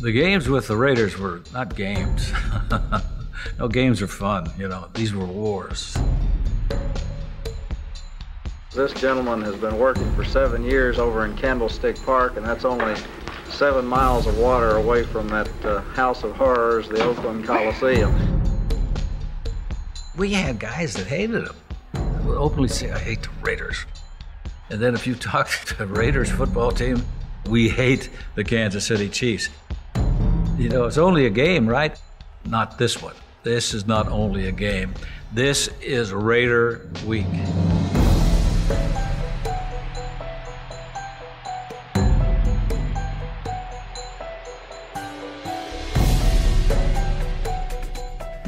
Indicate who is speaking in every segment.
Speaker 1: The games with the Raiders were not games. no, games are fun, you know. These were wars.
Speaker 2: This gentleman has been working for seven years over in Candlestick Park, and that's only seven miles of water away from that uh, House of Horrors, the Oakland Coliseum.
Speaker 1: We had guys that hated him. Would openly say, I hate the Raiders. And then if you talk to the Raiders football team, we hate the Kansas City Chiefs. You know, it's only a game, right? Not this one. This is not only a game. This is Raider Week.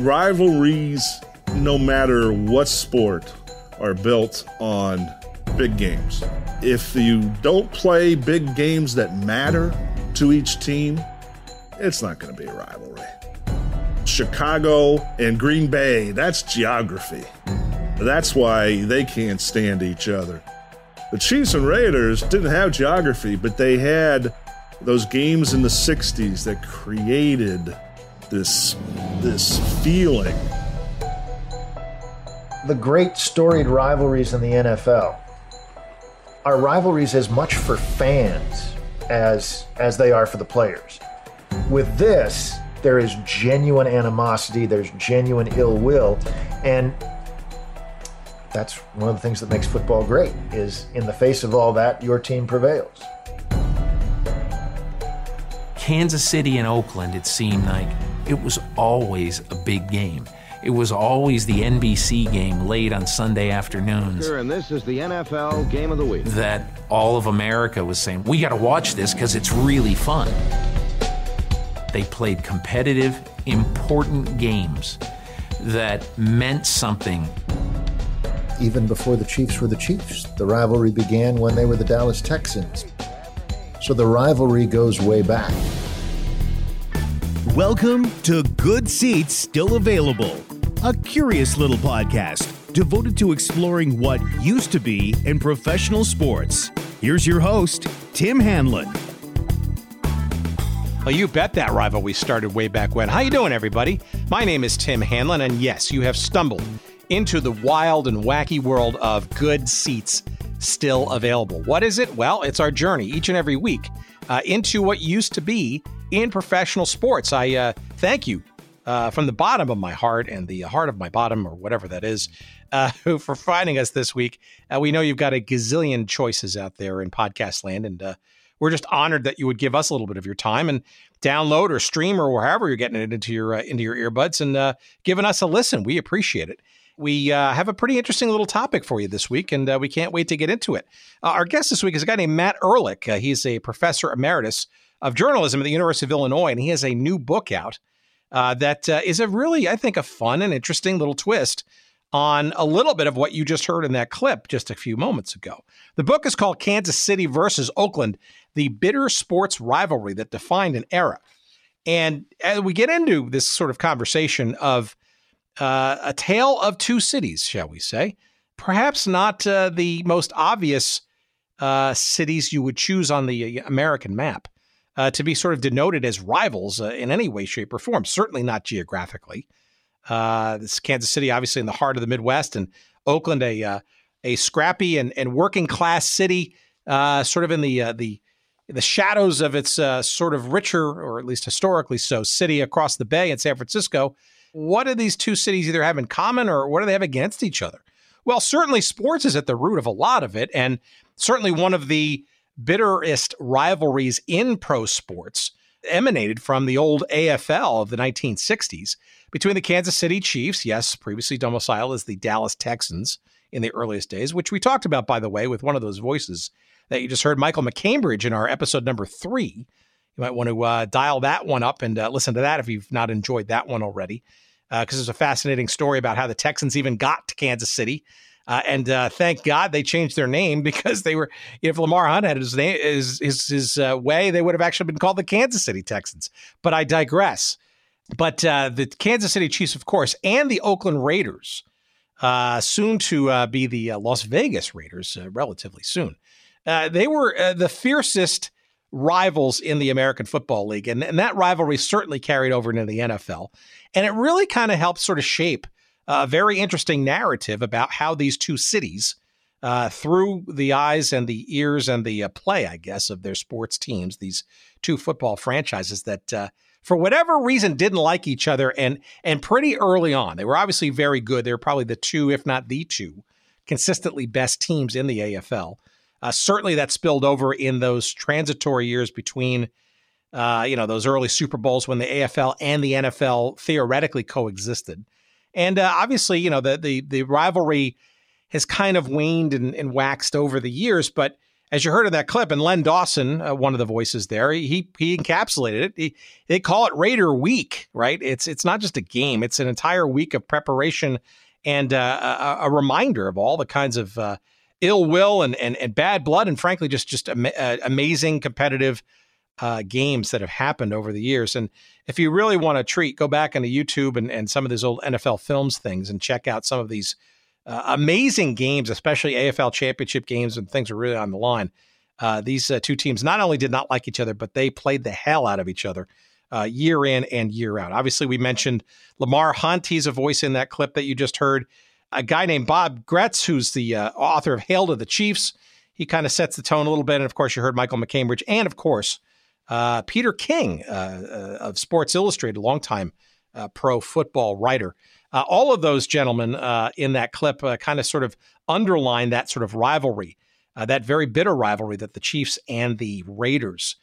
Speaker 3: Rivalries, no matter what sport, are built on big games. If you don't play big games that matter to each team, it's not going to be a rivalry. Chicago and Green Bay, that's geography. That's why they can't stand each other. The Chiefs and Raiders didn't have geography, but they had those games in the 60s that created this this feeling.
Speaker 4: The great storied rivalries in the NFL are rivalries as much for fans as as they are for the players. With this, there is genuine animosity, there's genuine ill will, and that's one of the things that makes football great is in the face of all that your team prevails.
Speaker 5: Kansas City and Oakland it seemed like it was always a big game. It was always the NBC game late on Sunday afternoons.
Speaker 6: Sure, And this is the NFL game of the week.
Speaker 5: That all of America was saying, we got to watch this because it's really fun. They played competitive, important games that meant something.
Speaker 4: Even before the Chiefs were the Chiefs, the rivalry began when they were the Dallas Texans. So the rivalry goes way back.
Speaker 7: Welcome to Good Seats Still Available, a curious little podcast devoted to exploring what used to be in professional sports. Here's your host, Tim Hanlon.
Speaker 8: Well, you bet that rivalry we started way back when. How you doing, everybody? My name is Tim Hanlon, and yes, you have stumbled into the wild and wacky world of Good Seats Still Available. What is it? Well, it's our journey each and every week uh, into what used to be in professional sports. I uh, thank you uh, from the bottom of my heart and the heart of my bottom, or whatever that is, uh, for finding us this week. Uh, we know you've got a gazillion choices out there in podcast land, and uh, we're just honored that you would give us a little bit of your time and download or stream or wherever you're getting it into your uh, into your earbuds and giving us a listen. We appreciate it we have a pretty interesting little topic for you this week, and uh, we can't wait to get into it. Uh, our guest this week is a guy named Matt Ehrlich. Uh, he's a professor emeritus of journalism at the University of Illinois, and he has a new book out uh, that uh, is a really, I think, a fun and interesting little twist on a little bit of what you just heard in that clip just a few moments ago. The book is called Kansas City versus Oakland: The Bitter Sports Rivalry That Defined an Era. And as we get into this sort of conversation of uh, a tale of two cities, shall we say, perhaps not uh, the most obvious uh, cities you would choose on the American map uh, to be sort of denoted as rivals uh, in any way, shape, or form. Certainly not geographically. Uh, this Kansas City, obviously in the heart of the Midwest, and Oakland, a uh, a scrappy and, and working class city, uh, sort of in the uh, the the shadows of its uh, sort of richer, or at least historically so, city across the bay in San Francisco. What do these two cities either have in common, or what do they have against each other? Well, certainly sports is at the root of a lot of it, and certainly one of the bitterest rivalries in pro sports emanated from the old AFL of the 1960s between the Kansas City Chiefs, yes, previously domiciled as the Dallas Texans in the earliest days, which we talked about, by the way, with one of those voices that you just heard, Michael MacCambridge, in our episode number three. You might want to uh, dial that one up and uh, listen to that if you've not enjoyed that one already, because uh, there's a fascinating story about how the Texans even got to Kansas City uh, and uh, thank God they changed their name because they were, if Lamar Hunt had his name, his his, his uh, way, they would have actually been called the Kansas City Texans. But I digress. But the Kansas City Chiefs, of course, and the Oakland Raiders, soon to be the Las Vegas Raiders, relatively soon. They were the fiercest rivals in the American Football League. And, and that rivalry certainly carried over into the NFL. And it really kind of helped sort of shape a very interesting narrative about how these two cities, uh, through the eyes and the ears and the uh, play, I guess, of their sports teams, these two football franchises that, uh, for whatever reason, didn't like each other, and and pretty early on, they were obviously very good. They were probably the two, if not the two, consistently best teams in the AFL. Uh, certainly, that spilled over in those transitory years between, uh, you know, those early Super Bowls when the AFL and the NFL theoretically coexisted, and uh, obviously, you know, the the the rivalry has kind of waned and, and, waxed over the years. But as you heard in that clip, and Len Dawson, uh, one of the voices there, he he encapsulated it. He, they call it Raider Week, right? It's it's not just a game; it's an entire week of preparation and uh, a, a, reminder of all the kinds of uh, ill will and, and, and bad blood, and frankly, just just ama- uh, amazing competitive uh, games that have happened over the years. And if you really want to treat, go back into YouTube and, and some of these old NFL films things and check out some of these uh, amazing games, especially AFL championship games when things are really on the line. Uh, these uh, two teams not only did not like each other, but they played the hell out of each other uh, year in and year out. Obviously, we mentioned Lamar Hunt. He's a voice in that clip that you just heard a guy named Bob Gretz, who's the uh, author of Hail to the Chiefs. He kind of sets the tone a little bit. And of course, you heard Michael MacCambridge and, of course, uh, Peter King uh, uh of Sports Illustrated, longtime uh, pro football writer. Uh, all of those gentlemen in that clip kind of sort of underline that sort of rivalry, that very bitter rivalry that the Chiefs and the Raiders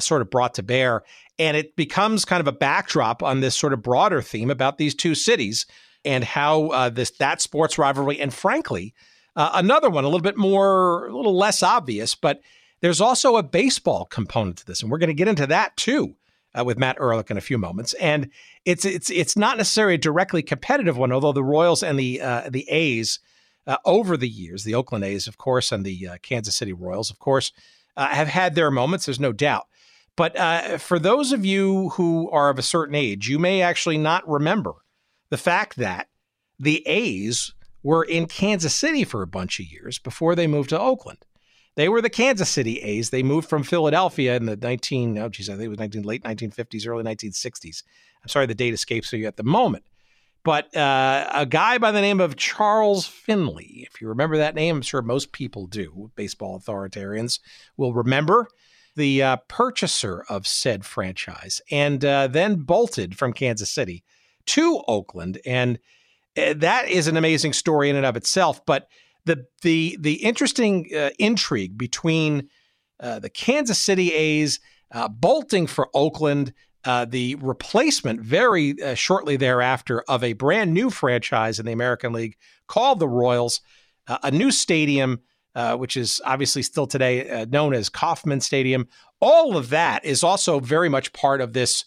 Speaker 8: sort of brought to bear. And it becomes kind of a backdrop on this sort of broader theme about these two cities and how uh, this that sports rivalry, and frankly, uh, another one a little bit more, a little less obvious, but there's also a baseball component to this, and we're going to get into that too. Uh, with Matt Ehrlich in a few moments, and it's it's it's not necessarily a directly competitive one, although the Royals and the uh, the A's uh, over the years, the Oakland A's, of course, and the uh, Kansas City Royals, of course, have had their moments. There's no doubt. But for those of you who are of a certain age, you may actually not remember the fact that the A's were in Kansas City for a bunch of years before they moved to Oakland. They were the Kansas City A's. They moved from Philadelphia in the 19, oh geez, I think it was 19, late 1950s, early 1960s. I'm sorry, the date escapes me at the moment. But uh, a guy by the name of Charles Finley, if you remember that name, I'm sure most people do, baseball authoritarians will remember the uh, purchaser of said franchise and uh, then bolted from Kansas City to Oakland, and eh, that is an amazing story in and of itself. But the the the interesting uh, intrigue between uh, the Kansas City A's uh, bolting for Oakland, the replacement very shortly thereafter of a brand new franchise in the American League called the Royals, a new stadium. which is obviously still today known as Kauffman Stadium. All of that is also very much part of this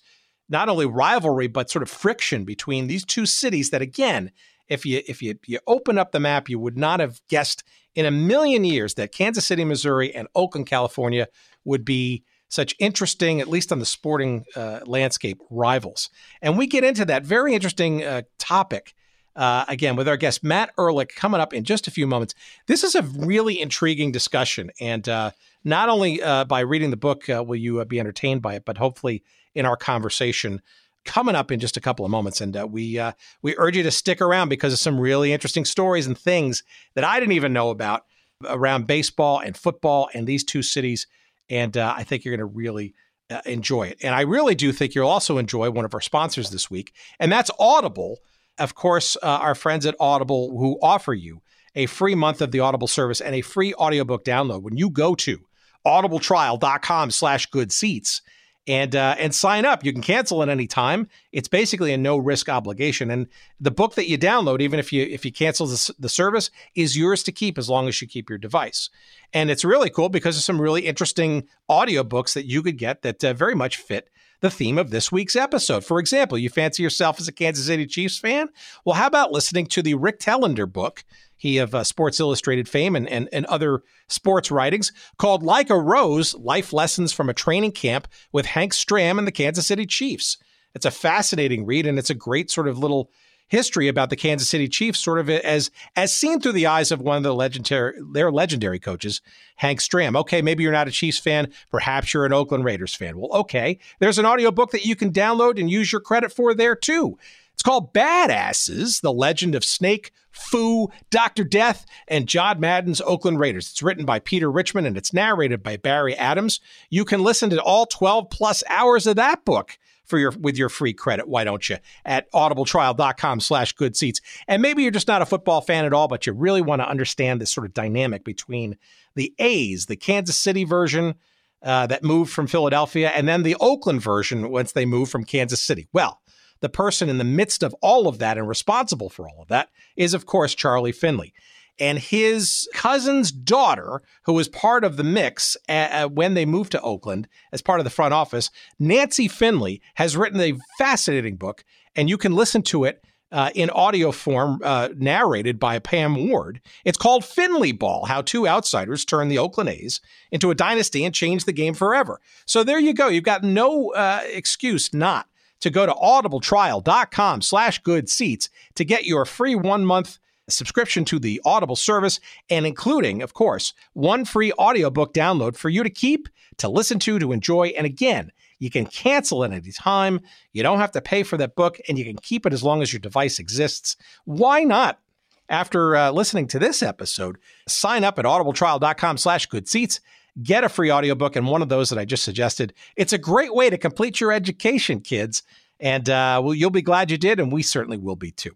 Speaker 8: not only rivalry but sort of friction between these two cities that again if you if you you open up the map you would not have guessed in a million years that Kansas City Missouri and Oakland California would be such interesting at least on the sporting uh, landscape rivals and we get into that very interesting uh, topic uh, again with our guest Matt Ehrlich coming up in just a few moments. This is a really intriguing discussion, and uh, not only uh, by reading the book uh, will you be entertained by it, but hopefully in our conversation coming up in just a couple of moments. And uh, we uh, we urge you to stick around because of some really interesting stories and things that I didn't even know about around baseball and football and these two cities. And uh, I think you're going to really uh, enjoy it. And I really do think you'll also enjoy one of our sponsors this week, and that's Audible. Of course, uh, our friends at Audible who offer you a free month of the Audible service and a free audiobook download when you go to audibletrial.com slash good seats and uh, and sign up. You can cancel at any time. It's basically a no risk obligation. And the book that you download, even if you if you cancel the, the service, is yours to keep as long as you keep your device. And it's really cool because there's some really interesting audiobooks that you could get that uh, very much fit the theme of this week's episode. For example, you fancy yourself as a Kansas City Chiefs fan? Well, how about listening to the Rick Telander book? He of uh, Sports Illustrated fame and, and, and other sports writings called Like a Rose Life Lessons from a Training Camp with Hank Stram and the Kansas City Chiefs. It's a fascinating read and it's a great sort of little history about the Kansas City Chiefs, sort of as as seen through the eyes of one of the legendary their legendary coaches, Hank Stram. Okay, maybe you're not a Chiefs fan, perhaps you're an Oakland Raiders fan. Well, okay, there's an audiobook that you can download and use your credit for there too. It's called Badasses: The Legend of Snake, Foo, Dr. Death, and John Madden's Oakland Raiders. It's written by Peter Richmond and it's narrated by Barry Adams. You can listen to all 12 plus hours of that book for your with your free credit. Why don't you? At audibletrial.com slash good seats. And maybe you're just not a football fan at all, but you really want to understand this sort of dynamic between the A's, the Kansas City version uh, that moved from Philadelphia, and then the Oakland version once they moved from Kansas City. Well, the person in the midst of all of that and responsible for all of that is, of course, Charlie Finley and his cousin's daughter, who was part of the mix uh, when they moved to Oakland as part of the front office, Nancy Finley, has written a fascinating book, and you can listen to it uh, in audio form, uh, narrated by Pam Ward. It's called Finley Ball How Two Outsiders Turned the Oakland A's into a Dynasty and Changed the Game Forever. So there you go. You've got no uh, excuse not to go to audibletrial.com slash good seats to get your free one month subscription to the Audible service, and including, of course, one free audiobook download for you to keep, to listen to, to enjoy. And again, you can cancel at any time. You don't have to pay for that book, and you can keep it as long as your device exists. Why not? After uh, listening to this episode, sign up at audibletrial.com slash good seats. Get a free audiobook and one of those that I just suggested. It's a great way to complete your education, kids. And uh, well, you'll be glad you did, and we certainly will be too.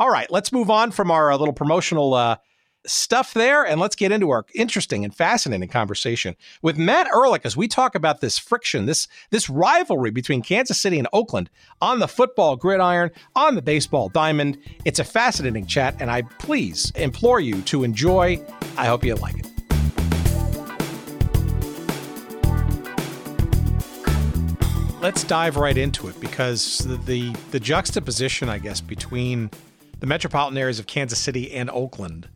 Speaker 8: All right, let's move on from our uh, little promotional uh, stuff there and let's get into our interesting and fascinating conversation with Matt Ehrlich as we talk about this friction, this this rivalry between Kansas City and Oakland on the football gridiron, on the baseball diamond. It's a fascinating chat and I please implore you to enjoy. I hope you like it. Let's dive right into it because the, the, the juxtaposition, I guess, between the metropolitan areas of Kansas City and Oakland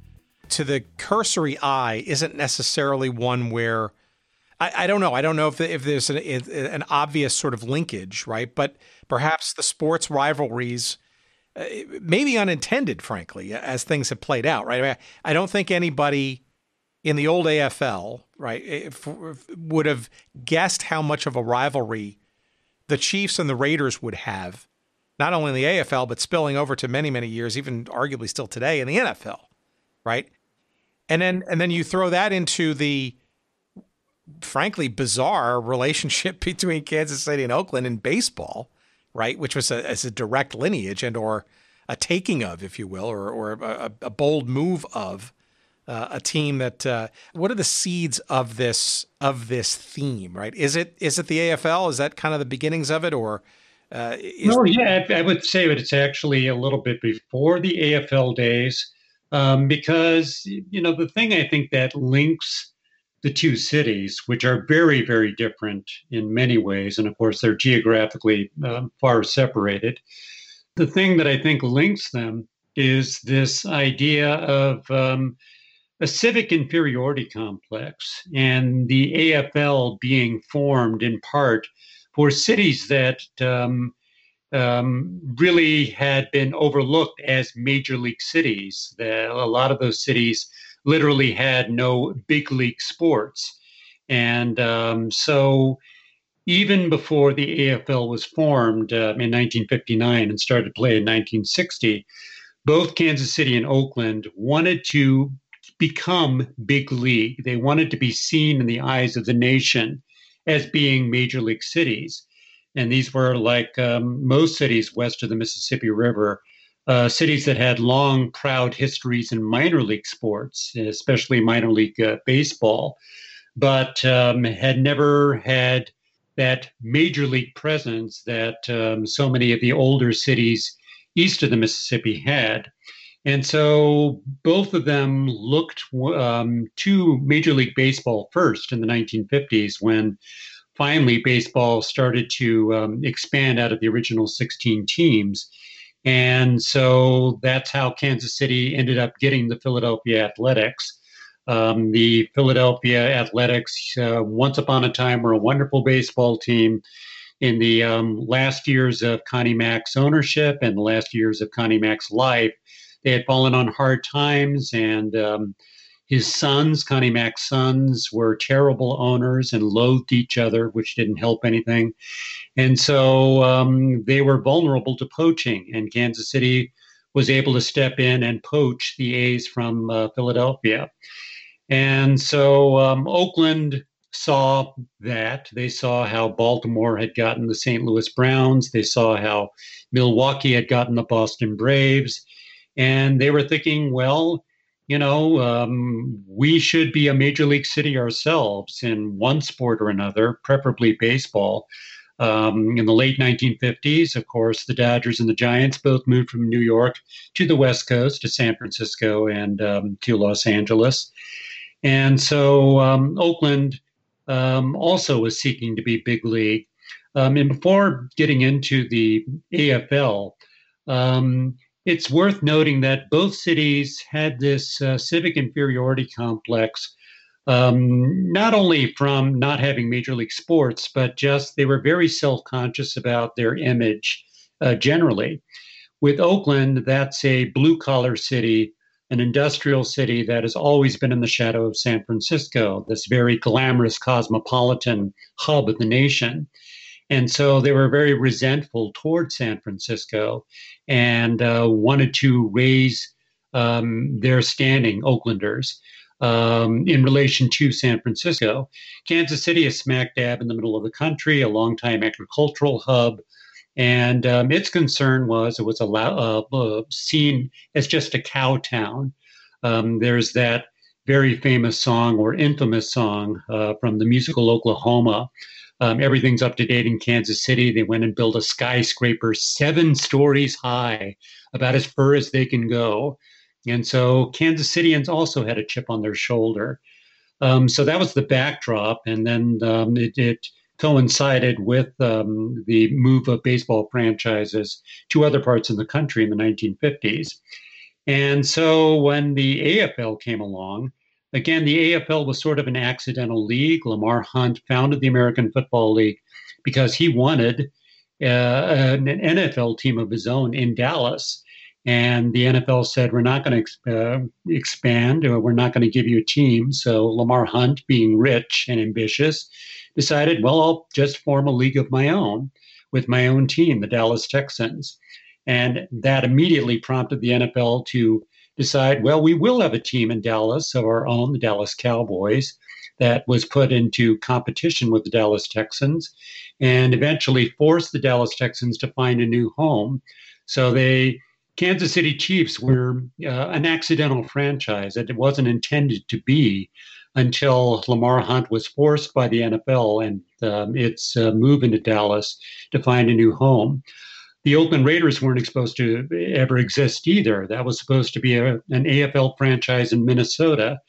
Speaker 8: to the cursory eye isn't necessarily one where I, I don't know. I don't know if, if there's an, an, obvious sort of linkage, right? But perhaps the sports rivalries, uh, maybe unintended, frankly, as things have played out, right? I, mean, I don't think anybody in the old AFL, right, if, if would have guessed how much of a rivalry the Chiefs and the Raiders would have not only in the AFL, but spilling over to many, many years, even arguably still today in the NFL, right? And then and then you throw that into the frankly bizarre relationship between Kansas City and Oakland in baseball, right? Which was a, as a direct lineage and or a taking of, if you will, or or a, a bold move of uh, a team that. Uh, what are the seeds of this of this theme? Right? Is it is it the AFL? Is that kind of the beginnings of it, or
Speaker 9: uh, well, yeah, I, I would say that it's actually a little bit before the AFL days, um, because you know the thing I think that links the two cities, which are very, very different in many ways, and of course they're geographically um, far separated. The thing that I think links them is this idea of um, a civic inferiority complex, and the AFL being formed in part for cities that um, um, really had been overlooked as major league cities. The, a lot of those cities literally had no big league sports. And um, so, even before the AFL was formed uh, in 1959 and started to play in 1960, both Kansas City and Oakland wanted to become big league. They wanted to be seen in the eyes of the nation as being major league cities. And these were like um, most cities west of the Mississippi River, uh, cities that had long, proud histories in minor league sports, especially minor league uh, baseball, but um, had never had that major league presence that um, so many of the older cities east of the Mississippi had. And so both of them looked um, to Major League Baseball first in the 1950s when finally baseball started to um, expand out of the original 16 teams. And so that's how Kansas City ended up getting the Philadelphia Athletics. Um, the Philadelphia Athletics, uh, once upon a time, were a wonderful baseball team. in the um, last years of Connie Mack's ownership and the last years of Connie Mack's life, they had fallen on hard times, and um, his sons, Connie Mack's sons, were terrible owners and loathed each other, which didn't help anything. And so um, they were vulnerable to poaching, and Kansas City was able to step in and poach the A's from uh, Philadelphia. And so um, Oakland saw that. They saw how Baltimore had gotten the St. Louis Browns. They saw how Milwaukee had gotten the Boston Braves. And they were thinking, well, you know, um, we should be a major league city ourselves in one sport or another, preferably baseball. Um, in the late 1950s, of course, the Dodgers and the Giants both moved from New York to the West Coast, to San Francisco and um, to Los Angeles. And so um, Oakland um, also was seeking to be big league. Um, and before getting into the AFL, it's worth noting that both cities had this uh, civic inferiority complex, um, not only from not having major league sports, but just they were very self conscious about their image uh, generally. With Oakland, that's a blue collar city an industrial city that has always been in the shadow of San Francisco, this very glamorous cosmopolitan hub of the nation. And so they were very resentful toward San Francisco and uh, wanted to raise um, their standing, Oaklanders, um, in relation to San Francisco. Kansas City is smack dab in the middle of the country, a longtime agricultural hub. And um, its concern was it was a, uh, uh, seen as just a cow town. Um, there's that very famous song or infamous song uh, from the musical Oklahoma. Um, everything's up to date in Kansas City. They went and built a skyscraper seven stories high, about as far as they can go. And so Kansas Cityans also had a chip on their shoulder. Um, so that was the backdrop. And then um, it, it coincided with um, the move of baseball franchises to other parts of the country in the 1950s. And so when the AFL came along, again, the AFL was sort of an accidental league. Lamar Hunt founded the American Football League because he wanted uh, an NFL team of his own in Dallas. And the NFL said, We're not going to uh, expand, or we're not going to give you a team. So Lamar Hunt, being rich and ambitious, decided, well, I'll just form a league of my own with my own team, the Dallas Texans. And that immediately prompted the NFL to decide, well, we will have a team in Dallas of our own, the Dallas Cowboys, that was put into competition with the Dallas Texans and eventually forced the Dallas Texans to find a new home. So they Kansas City Chiefs were uh, an accidental franchise. That it wasn't intended to be until Lamar Hunt was forced by the NFL and um, its uh, move into Dallas to find a new home. The Oakland Raiders weren't supposed to ever exist either. That was supposed to be a, an AFL franchise in Minnesota.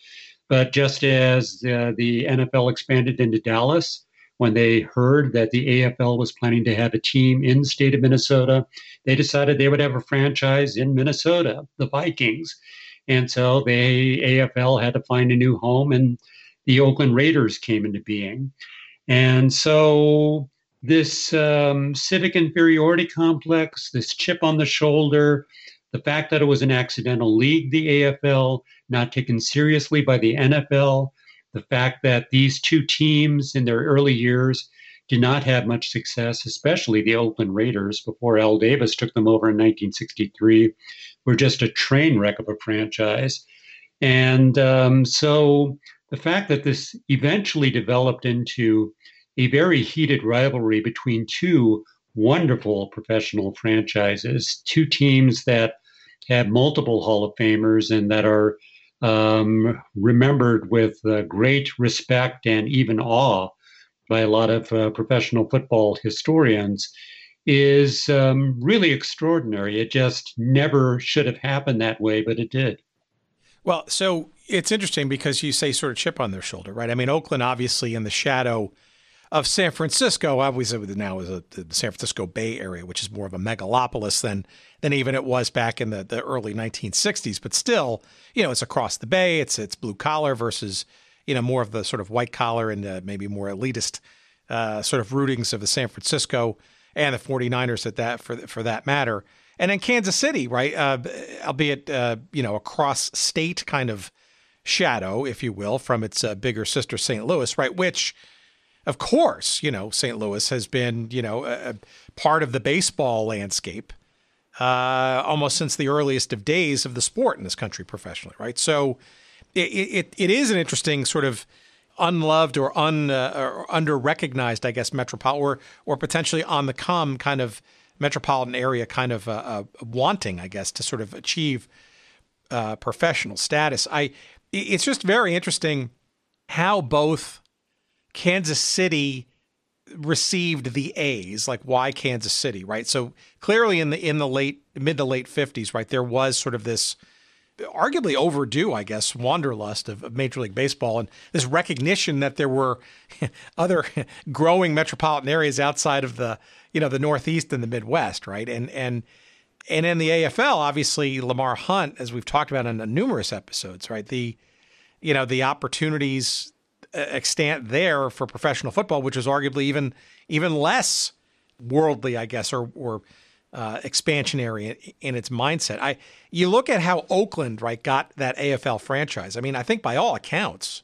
Speaker 9: But just as uh, the NFL expanded into Dallas, when they heard that the AFL was planning to have a team in the state of Minnesota, they decided they would have a franchise in Minnesota, the Vikings. And so the AFL had to find a new home, and the Oakland Raiders came into being. And so this um, civic inferiority complex, this chip on the shoulder, the fact that it was an accidental league, the AFL, not taken seriously by the NFL, the fact that these two teams in their early years did not have much success, especially the Oakland Raiders before Al Davis took them over in 1963, were just a train wreck of a franchise. And um, so the fact that this eventually developed into a very heated rivalry between two wonderful professional franchises, two teams that have multiple Hall of Famers and that are um, remembered with uh, great respect and even awe by a lot of uh, professional football historians is um, really extraordinary. It just never should have happened that way, but it did.
Speaker 8: Well, so it's interesting because you say sort of chip on their shoulder, right? I mean, Oakland obviously in the shadow of San Francisco, obviously now is a, the San Francisco Bay Area, which is more of a megalopolis than than even it was back in the, the early 1960s. But still, you know, it's across the bay. It's it's blue collar versus you know, more of the sort of white collar and uh, maybe more elitist uh, sort of rootings of the San Francisco and the 49ers at that for for that matter. And then Kansas City, right? Uh, albeit uh, you know across state kind of shadow, if you will, from its uh, bigger sister St. Louis, right? Which, of course, you know St. Louis has been you know a, part of the baseball landscape uh, almost since the earliest of days of the sport in this country professionally, right? So it, it, it is an interesting sort of unloved or un uh, or under recognized, I guess, metropolitan or or potentially on the come kind of metropolitan area, kind of uh, uh, wanting, I guess, to sort of achieve uh, professional status. I it's just very interesting how both Kansas City received the A's, like why Kansas City, right? So clearly in the in the late mid to late 50s, right, there was sort of this arguably overdue, I guess, wanderlust of, of, Major League Baseball and this recognition that there were other growing metropolitan areas outside of the, you know, the Northeast and the Midwest, right? And and and in the AFL, obviously Lamar Hunt, as we've talked about in numerous episodes, right? The you know the opportunities extant there for professional football, which is arguably even even less worldly, I guess, or or uh, expansionary in, in, its mindset. I you look at how Oakland right got that AFL franchise. I mean, I think by all accounts,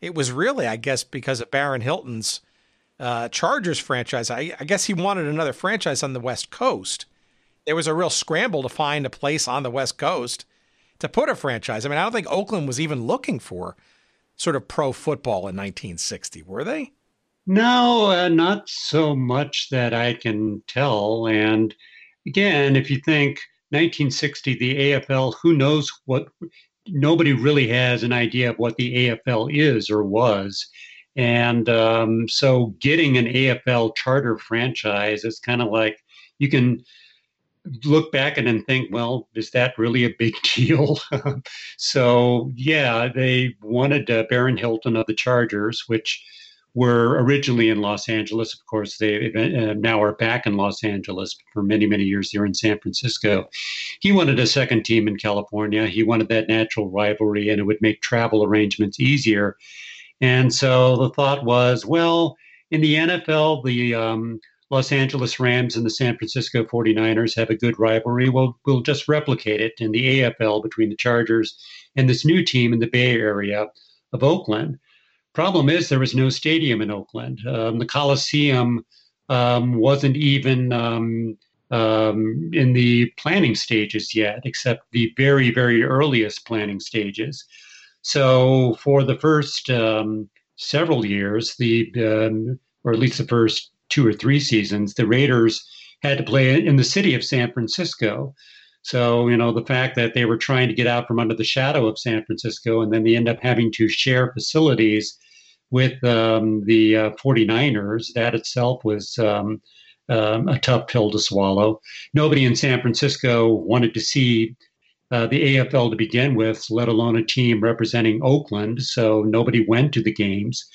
Speaker 8: it was really, I guess, because of Barron Hilton's uh, Chargers franchise. I, I guess he wanted another franchise on the West Coast. There was a real scramble to find a place on the West Coast to put a franchise. I mean, I don't think Oakland was even looking for sort of pro football in 1960, were they?
Speaker 9: No, uh, not so much that I can tell. And again, if you think 1960, the AFL, who knows what, nobody really has an idea of what the AFL is or was. And um, so getting an AFL charter franchise is kind of like you can look back and and think, well, is that really a big deal? so, yeah, they wanted uh, Barron Hilton of the Chargers, which were originally in Los Angeles. Of course, they uh, now are back in Los Angeles. For many, many years, they were in San Francisco. He wanted a second team in California. He wanted that natural rivalry, and it would make travel arrangements easier. And so the thought was, well, in the NFL, the um, Los Angeles Rams and the San Francisco 49ers have a good rivalry. We'll, we'll just replicate it in the AFL between the Chargers and this new team in the Bay Area of Oakland. Problem is, there was no stadium in Oakland. Um, the Coliseum um, wasn't even um, um in the planning stages yet, except the very, very earliest planning stages. So, for the first um, several years, the um, or at least the first two or three seasons, the Raiders had to play in the city of San Francisco. So, you know, the fact that they were trying to get out from under the shadow of San Francisco and then they end up having to share facilities with um, the uh, 49ers, that itself was um, um, a tough pill to swallow. Nobody in San Francisco wanted to see uh, the AFL to begin with, let alone a team representing Oakland. So nobody went to the games.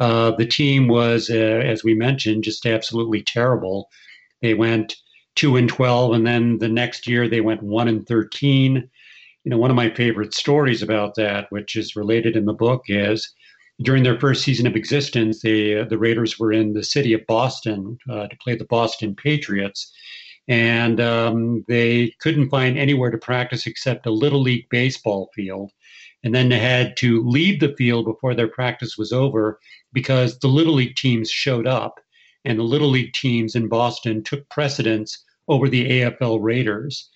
Speaker 9: Uh, the team was, uh, as we mentioned, just absolutely terrible. They went two and twelve, and then the next year they went one and thirteen. You know, one of my favorite stories about that, which is related in the book, is during their first season of existence, they, uh, the Raiders were in the city of Boston uh, to play the Boston Patriots, and um, they couldn't find anywhere to practice except a little league baseball field and then they had to leave the field before their practice was over because the little league teams showed up and the little league teams in Boston took precedence over the AFL Raiders.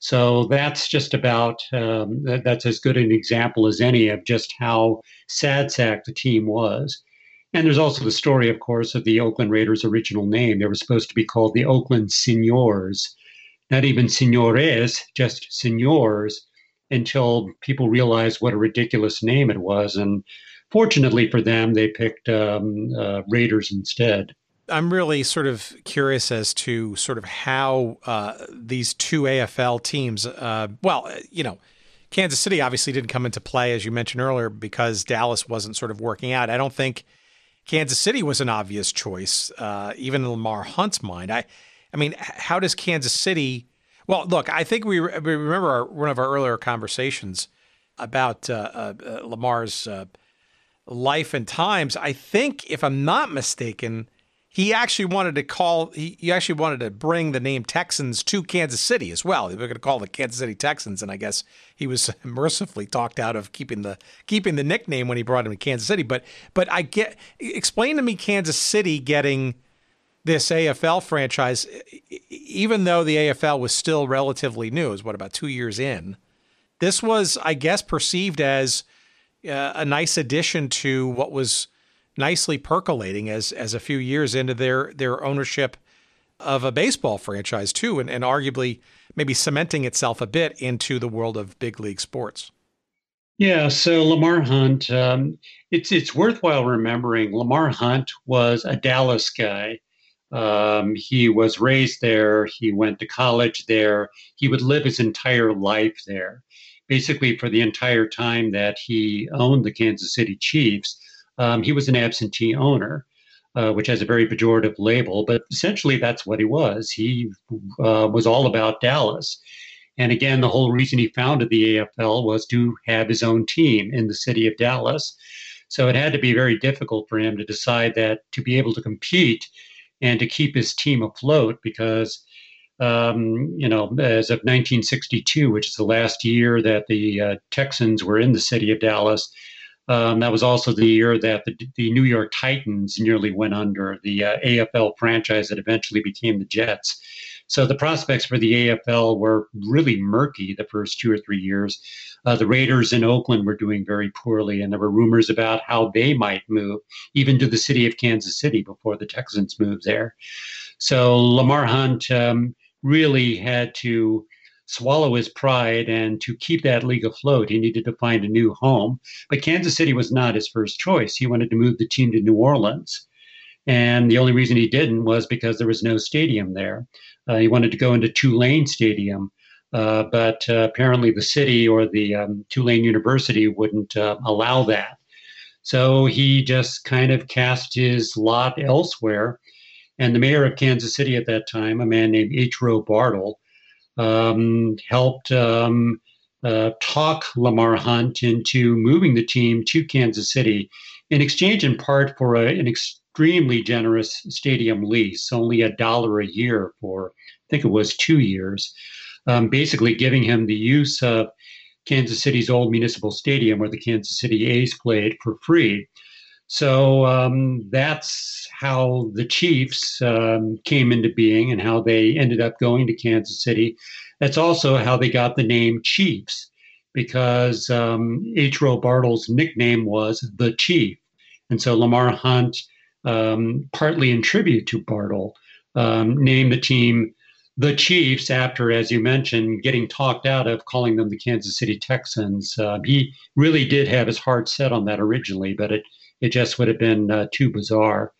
Speaker 9: So that's just about um, that, that's as good an example as any of just how sad sack the team was. And there's also the story, of course, of the Oakland Raiders' original name. They were supposed to be called the Oakland Senors, not even senores, just senors until people realized what a ridiculous name it was. And fortunately for them, they picked um, uh, Raiders instead.
Speaker 8: I'm really sort of curious as to sort of how uh, these two AFL teams, uh, well, you know, Kansas City obviously didn't come into play, as you mentioned earlier, because Dallas wasn't sort of working out. I don't think Kansas City was an obvious choice, uh, even in Lamar Hunt's mind. I, I mean, how does Kansas City well, look, I think we, we remember our, one of our earlier conversations about uh, uh, uh, Lamar's life and times. I think, if I'm not mistaken, he actually wanted to call he, he actually wanted to bring the name Texans to Kansas City as well. They were going to call the Kansas City Texans, and I guess he was mercifully talked out of keeping the keeping the nickname when he brought him to Kansas City. But but I get explain to me Kansas City getting this AFL franchise, even though the AFL was still relatively new, it was what about two years in. This was, I guess, perceived as uh, a nice addition to what was nicely percolating as as a few years into their their ownership of a baseball franchise too, and, and arguably maybe cementing itself a bit into the world of big league sports.
Speaker 9: Yeah, so Lamar Hunt, um, it's it's worthwhile remembering Lamar Hunt was a Dallas guy. Um, he was raised there. He went to college there. He would live his entire life there. Basically, for the entire time that he owned the Kansas City Chiefs, um, he was an absentee owner, uh, which has a very pejorative label, but essentially that's what he was. He uh, was all about Dallas. And again, the whole reason he founded the AFL was to have his own team in the city of Dallas. So it had to be very difficult for him to decide that to be able to compete and to keep his team afloat because, um, you know, as of 1962, which is the last year that the uh, Texans were in the city of Dallas, um, that was also the year that the, the, New York Titans nearly went under, the uh, AFL franchise that eventually became the Jets. So the prospects for the AFL were really murky the first two or three years. Uh, the Raiders in Oakland were doing very poorly, and there were rumors about how they might move, even to the city of Kansas City before the Texans moved there. So Lamar Hunt um, really had to swallow his pride and to keep that league afloat, he needed to find a new home. But Kansas City was not his first choice. He wanted to move the team to New Orleans. And the only reason he didn't was because there was no stadium there. Uh, he wanted to go into Tulane Stadium, uh, but uh, apparently the city or the um, Tulane University wouldn't uh, allow that. So he just kind of cast his lot elsewhere. And the mayor of Kansas City at that time, a man named H. Rowe Bartle, um, helped um, uh, talk Lamar Hunt into moving the team to Kansas City in exchange, in part, for a, an extremely generous stadium lease, only a dollar a year for, I think it was two years, um, basically giving him the use of Kansas City's old municipal stadium where the Kansas City A's played for free. So um, that's how the Chiefs um, came into being and how they ended up going to Kansas City. That's also how they got the name Chiefs because um, H. Rowe Bartle's nickname was the Chief. And so Lamar Hunt, um, partly in tribute to Bartle, um, named the team the Chiefs after, as you mentioned, getting talked out of calling them the Kansas City Texans. Uh, he really did have his heart set on that originally, but it it just would have been uh, too bizarre.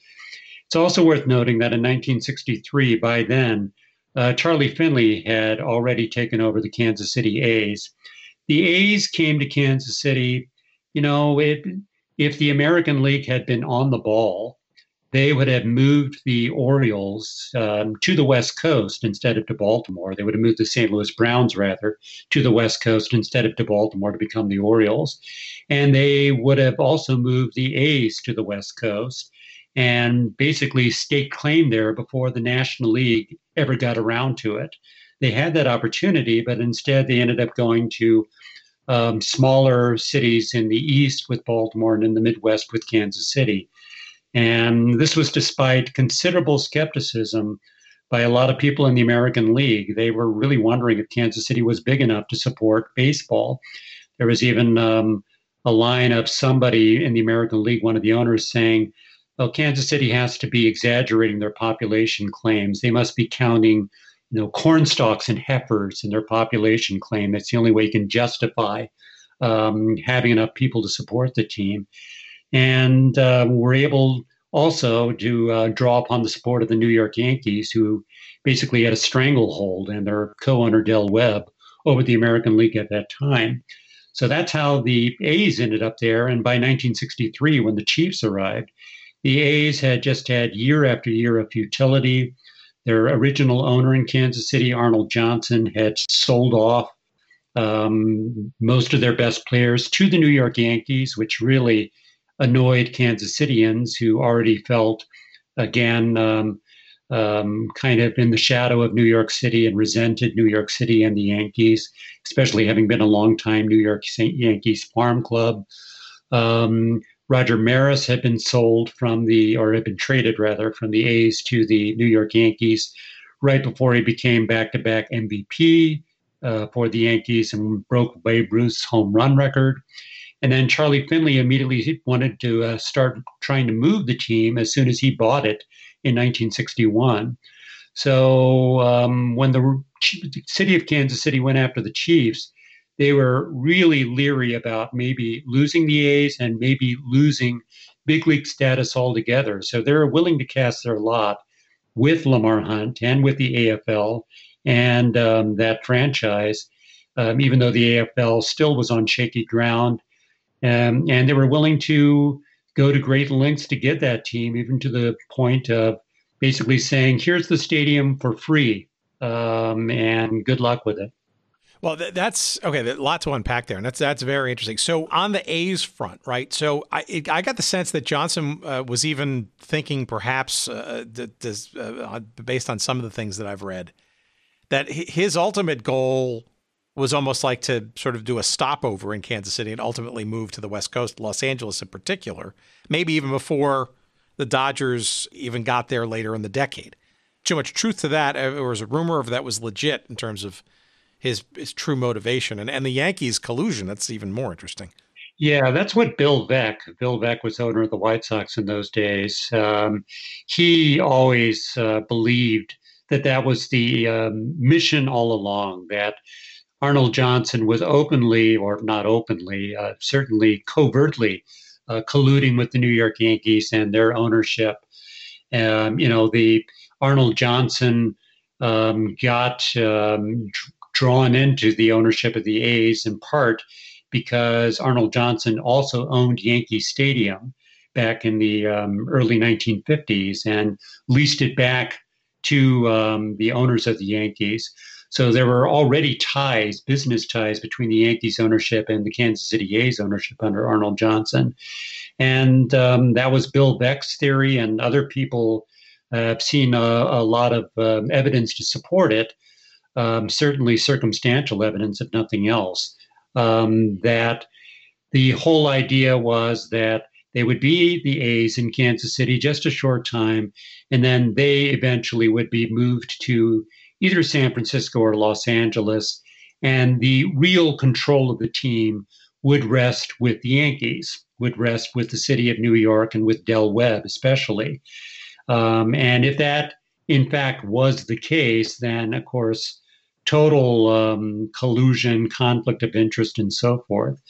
Speaker 9: It's also worth noting that in 1963, by then, uh, Charlie Finley had already taken over the Kansas City A's. The A's came to Kansas City, you know, it, if the American League had been on the ball, they would have moved the Orioles um, to the West Coast instead of to Baltimore. They would have moved the St. Louis Browns, rather, to the West Coast instead of to Baltimore to become the Orioles. And they would have also moved the A's to the West Coast and basically staked claim there before the National League ever got around to it. They had that opportunity, but instead they ended up going to um, smaller cities in the East with Baltimore and in the Midwest with Kansas City. And this was despite considerable skepticism by a lot of people in the American League. They were really wondering if Kansas City was big enough to support baseball. There was even um, a line of somebody in the American League, one of the owners, saying, well, Kansas City has to be exaggerating their population claims. They must be counting, you know, corn stalks and heifers in their population claim. That's the only way you can justify um, having enough people to support the team and uh, were able also to uh, draw upon the support of the New York Yankees, who basically had a stranglehold and their co-owner Del Webb over the American League at that time. So that's how the A's ended up there. And by 1963, when the Chiefs arrived, the A's had just had year after year of futility. Their original owner in Kansas City, Arnold Johnson, had sold off um, most of their best players to the New York Yankees, which really annoyed Kansas Cityans who already felt again, um, um, kind of in the shadow of New York City and resented New York City and the Yankees, especially having been a longtime New York St. Yankees farm club. Um, Roger Maris had been sold from the, or had been traded rather, from the A's to the New York Yankees right before he became back to back MVP uh, for the Yankees and broke Babe Ruth's home run record. And then Charlie Finley immediately wanted to uh, start trying to move the team as soon as he bought it in 1961. So um, when the city of Kansas City went after the Chiefs, they were really leery about maybe losing the A's and maybe losing big league status altogether. So they were willing to cast their lot with Lamar Hunt and with the AFL and um, that franchise, um, even though the AFL still was on shaky ground. Um, and they were willing to go to great lengths to get that team, even to the point of basically saying, here's the stadium for free um, and good luck with it.
Speaker 8: Well, that's okay. A lot to unpack there, and that's that's very interesting. So on the A's front, right? So I it, I got the sense that Johnson uh, was even thinking, perhaps, uh, uh, based on some of the things that I've read, that his ultimate goal was almost like to sort of do a stopover in Kansas City and ultimately move to the West Coast, Los Angeles in particular, maybe even before the Dodgers even got there later in the decade. Too much truth to that. There was a rumor of that was legit in terms of his his true motivation and and the Yankees collusion. That's even more interesting.
Speaker 9: Yeah, that's what Bill Veeck. Bill Veeck was owner of the White Sox in those days. Um, he always uh, believed that that was the um, mission all along. That Arnold Johnson was openly, or not openly, uh, certainly covertly, uh, colluding with the New York Yankees and their ownership. Um, you know, the Arnold Johnson um, got um, drawn into the ownership of the A's in part because Arnold Johnson also owned Yankee Stadium back in the um, early 1950s and leased it back to um, the owners of the Yankees. So there were already ties, business ties between the Yankees ownership and the Kansas City A's ownership under Arnold Johnson. And um, that was Bill Veeck's theory, and other people have seen a, a lot of um, evidence to support it um, certainly circumstantial evidence, if nothing else, um, that the whole idea was that they would be the A's in Kansas City just a short time, and then they eventually would be moved to either San Francisco or Los Angeles, and the real control of the team would rest with the Yankees, would rest with the city of New York and with Del Webb, especially. Um, and if that, in fact, was the case, then, of course, total um, collusion, conflict of interest, and so forth.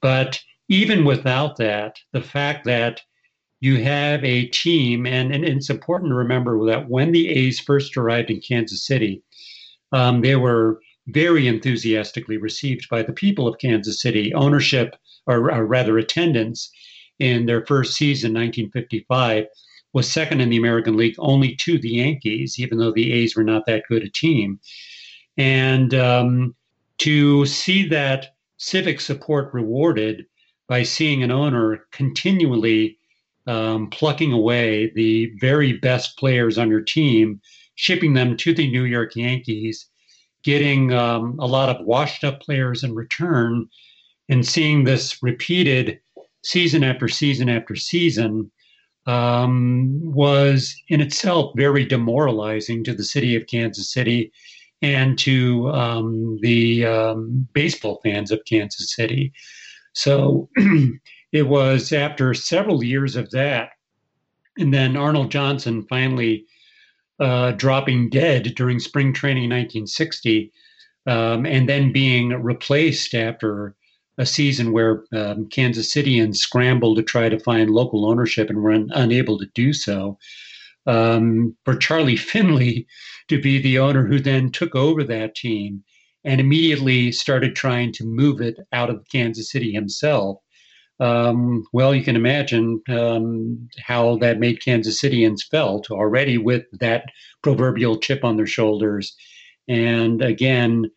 Speaker 9: But even without that, the fact that you have a team, and, and it's important to remember that when the A's first arrived in Kansas City, um, they were very enthusiastically received by the people of Kansas City. Ownership, or, or rather attendance, in their first season, 1955, was second in the American League only to the Yankees, even though the A's were not that good a team. And um, to see that civic support rewarded by seeing an owner continually um, plucking away the very best players on your team, shipping them to the New York Yankees, getting um, a lot of washed up players in return, and seeing this repeated season after season after season um, was in itself very demoralizing to the city of Kansas City and to um, the um, baseball fans of Kansas City. So it was after several years of that, and then Arnold Johnson finally uh, dropping dead during spring training in 1960, um, and then being replaced after a season where um, Kansas Cityans scrambled to try to find local ownership and were un- unable to do so. Um, for Charlie Finley, to be the owner who then took over that team and immediately started trying to move it out of Kansas City himself. Um, well, you can imagine um, how that made Kansas Cityans felt already with that proverbial chip on their shoulders. And again,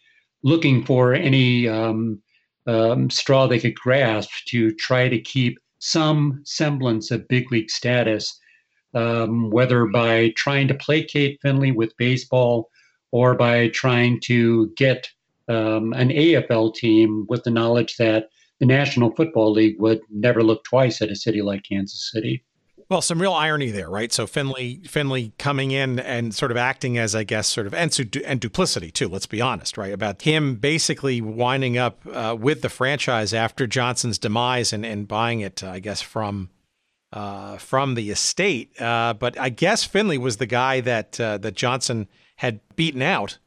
Speaker 9: looking for any um, um straw they could grasp to try to keep some semblance of big league status um, whether by trying to placate Finley with baseball or by trying to get um, an AFL team with the knowledge that the National Football League would never look twice at a city like Kansas City.
Speaker 8: Well, some real irony there, right? So Finley, Finley coming in and sort of acting as, I guess, sort of and, and duplicity too. Let's be honest, right? About him basically winding up uh, with the franchise after Johnson's demise and, and buying it, I guess, from uh, from the estate. Uh, but I guess Finley was the guy that uh, that Johnson had beaten out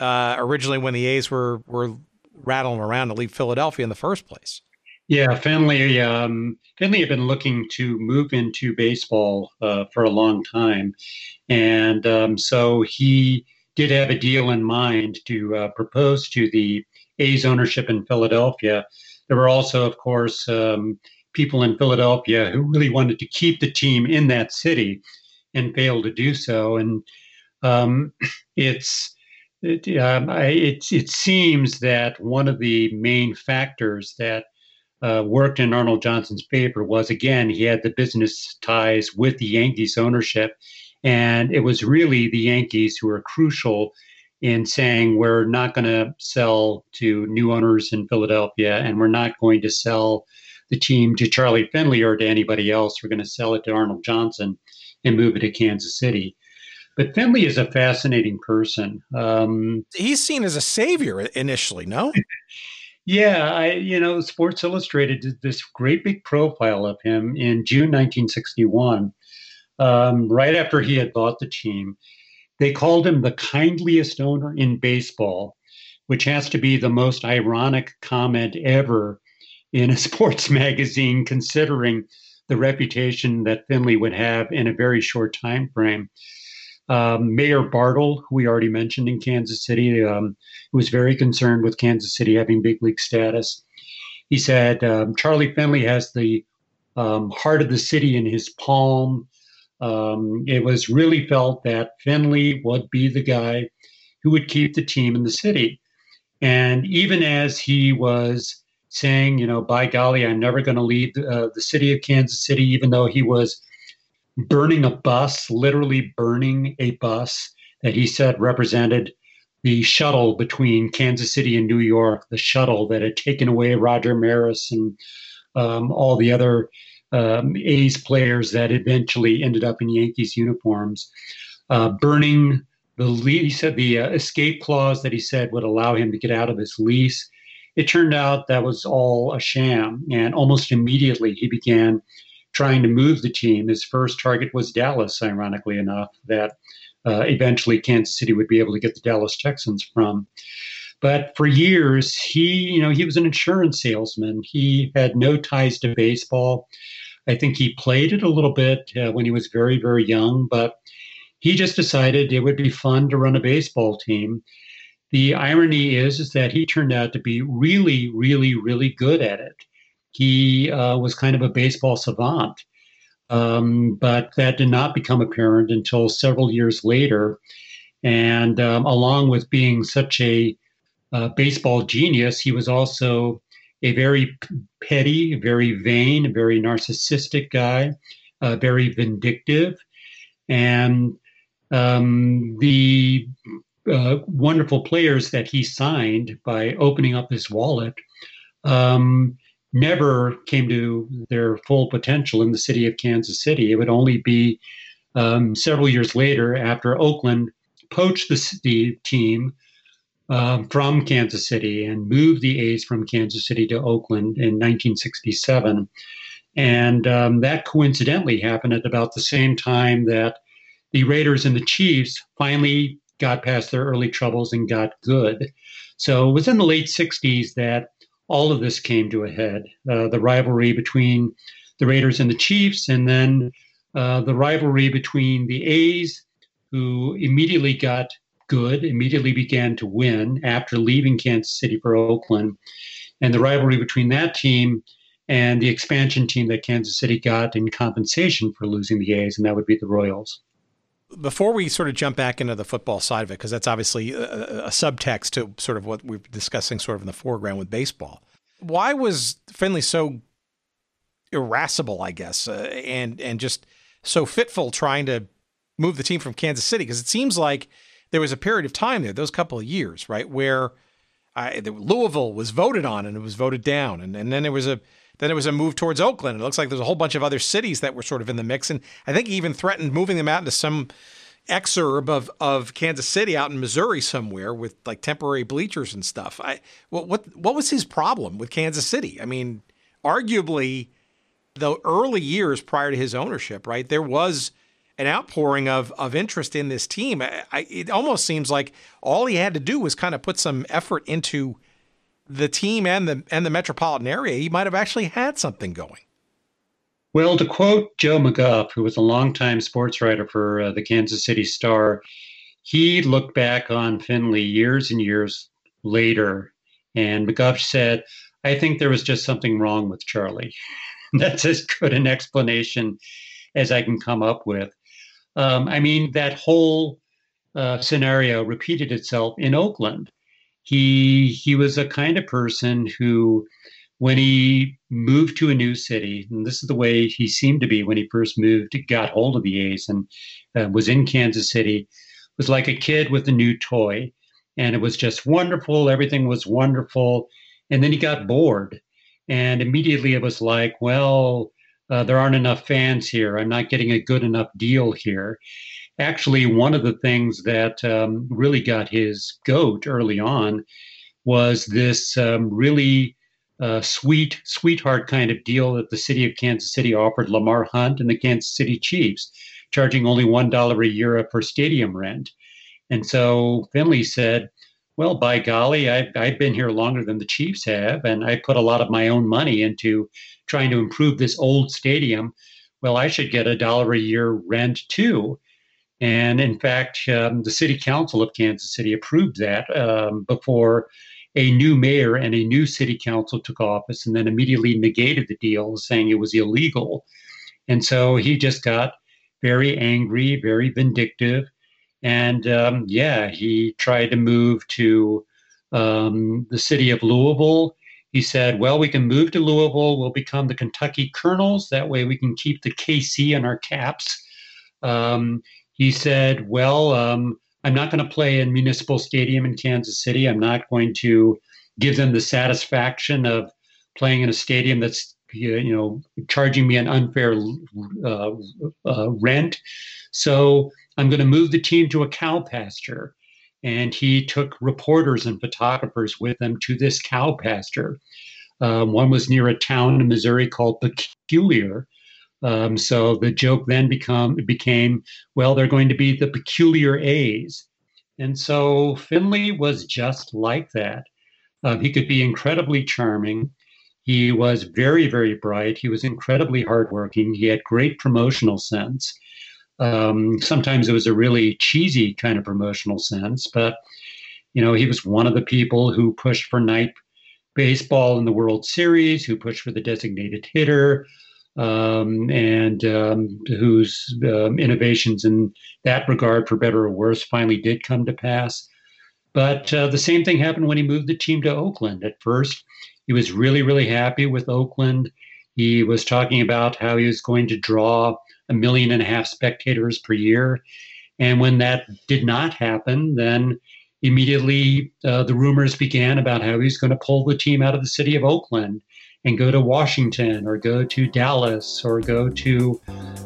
Speaker 8: uh, originally when the A's were were rattling around to leave Philadelphia in the first place.
Speaker 9: Yeah, Finley. Um, Finley had been looking to move into baseball uh, for a long time, and um, so he did have a deal in mind to uh, propose to the A's ownership in Philadelphia. There were also, of course, um, people in Philadelphia who really wanted to keep the team in that city and failed to do so. And um, it's it, um, I, it, it seems that one of the main factors that uh, worked in Arnold Johnson's favor was again he had the business ties with the Yankees ownership, and it was really the Yankees who were crucial in saying we're not going to sell to new owners in Philadelphia, and we're not going to sell the team to Charlie Finley or to anybody else. We're going to sell it to Arnold Johnson and move it to Kansas City. But Finley is a fascinating person. Um,
Speaker 8: He's seen as a savior initially, no?
Speaker 9: yeah, I you know Sports Illustrated did this great big profile of him in June 1961, um, right after he had bought the team. They called him the kindliest owner in baseball, which has to be the most ironic comment ever in a sports magazine, considering the reputation that Finley would have in a very short time frame. Um, Mayor Bartle, who we already mentioned in Kansas City, um, was very concerned with Kansas City having big league status. He said um, Charlie Finley has the um, heart of the city in his palm. Um, it was really felt that Finley would be the guy who would keep the team in the city. And even as he was saying, you know, by golly, I'm never going to leave uh, the city of Kansas City, even though he was burning a bus, literally burning a bus that he said represented the shuttle between Kansas City and New York, the shuttle that had taken away Roger Maris and um, all the other um, A's players that eventually ended up in Yankees uniforms. Uh, burning the lease, he said the uh, escape clause that he said would allow him to get out of his lease. It turned out that was all a sham, and almost immediately he began trying to move the team. His first target was Dallas, ironically enough, that uh, eventually Kansas City would be able to get the Dallas Texans from. But for years, he, you know, he was an insurance salesman. He had no ties to baseball. I think he played it a little bit uh, when he was very, very young, but he just decided it would be fun to run a baseball team. The irony is, is that he turned out to be really, really, really good at it. He uh, was kind of a baseball savant, um, but that did not become apparent until several years later. And um, along with being such a uh, baseball genius, he was also a very petty, very vain, very narcissistic guy, uh, very vindictive. And um, the uh, wonderful players that he signed by opening up his wallet um, never came to their full potential in the city of Kansas City. It would only be um, several years later after Oakland poached the, the team um, from Kansas City and moved the A's from Kansas City to Oakland in 1967. And um, that coincidentally happened at about the same time that the Raiders and the Chiefs finally got past their early troubles and got good. So it was in the late 60s that all of this came to a head. Uh, the rivalry between the Raiders and the Chiefs, and then uh, the rivalry between the A's, who immediately got good, immediately began to win after leaving Kansas City for Oakland, and the rivalry between that team and the expansion team that Kansas City got in compensation for losing the A's, and that would be the Royals
Speaker 8: before we sort of jump back into the football side of it, because that's obviously a, a, subtext to sort of what we're discussing sort of in the foreground with baseball. Why was Finley so irascible, I guess, uh, and and just so fitful trying to move the team from Kansas City? Because it seems like there was a period of time there, those couple of years, right, where I, Louisville was voted on and it was voted down, and, and then there was a then it was a move towards Oakland. It looks like there's a whole bunch of other cities that were sort of in the mix, and I think he even threatened moving them out into some exurb of of Kansas City out in Missouri somewhere with like temporary bleachers and stuff. I what what what was his problem with Kansas City? I mean, arguably the early years prior to his ownership, right? There was an outpouring of of interest in this team. I, I, it almost seems like all he had to do was kind of put some effort into the team and the and the metropolitan area. He might have actually had something going.
Speaker 9: Well, to quote Joe McGuff, who was a longtime sports writer for uh, the Kansas City Star, he looked back on Finley years and years later, and McGuff said, "I think there was just something wrong with Charlie." That's as good an explanation as I can come up with. Um, I mean, that whole uh, scenario repeated itself in Oakland. He he was a kind of person who when he moved to a new city, and this is the way he seemed to be when he first moved, got hold of the A's and uh, was in Kansas City, was like a kid with a new toy. And it was just wonderful. Everything was wonderful. And then he got bored. And immediately it was like, well, uh, there aren't enough fans here. I'm not getting a good enough deal here. Actually, one of the things that um, really got his goat early on was this um, really uh, sweet, sweetheart kind of deal that the city of Kansas City offered Lamar Hunt and the Kansas City Chiefs, charging only $1 a year for stadium rent. And so Finley said, well, by golly, I've, I've been here longer than the Chiefs have, and I put a lot of my own money into trying to improve this old stadium. Well, I should get a dollar a year rent too. And in fact, um, the city council of Kansas City approved that um, before a new mayor and a new city council took office and then immediately negated the deal, saying it was illegal. And so he just got very angry, very vindictive. And um, yeah, he tried to move to um, the city of Louisville. He said, well, we can move to Louisville. We'll become the Kentucky Colonels. That way we can keep the KC on our caps. Um, he said, well, um, I'm not going to play in Municipal Stadium in Kansas City. I'm not going to give them the satisfaction of playing in a stadium that's you know charging me an unfair uh, uh, rent. So I'm going to move the team to a cow pasture. And he took reporters and photographers with him to this cow pasture. Um, one was near a town in Missouri called Peculiar. Um, so the joke then become became, well, they're going to be the peculiar A's. And so Finley was just like that. Um, he could be incredibly charming. He was very, very bright. He was incredibly hardworking. He had great promotional sense. Um, sometimes it was a really cheesy kind of promotional sense, but you know, he was one of the people who pushed for night baseball in the World Series, who pushed for the designated hitter, um, and um, whose um, innovations in that regard, for better or worse, finally did come to pass. But uh, the same thing happened when he moved the team to Oakland. At first, he was really, really happy with Oakland. He was talking about how he was going to draw a million and a half spectators per year. And when that did not happen, then immediately uh, the rumors began about how he's going to pull the team out of the city of Oakland and go to Washington or go to Dallas or go to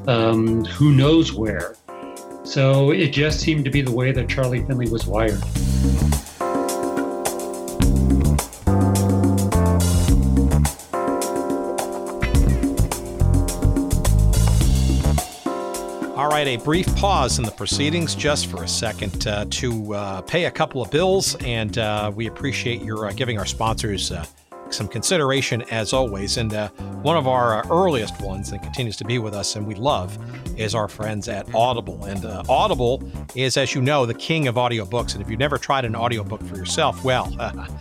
Speaker 9: um, who knows where. So it just seemed to be the way that Charlie Finley was wired.
Speaker 8: All right, a brief pause in the proceedings just for a second uh, to uh, pay a couple of bills, and uh, we appreciate your uh, giving our sponsors uh, some consideration as always. And uh, one of our uh, earliest ones that continues to be with us and we love is our friends at Audible. And uh, Audible is, as you know, the king of audiobooks. And if you've never tried an audiobook for yourself, well,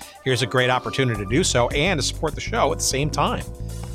Speaker 8: here's a great opportunity to do so and to support the show at the same time.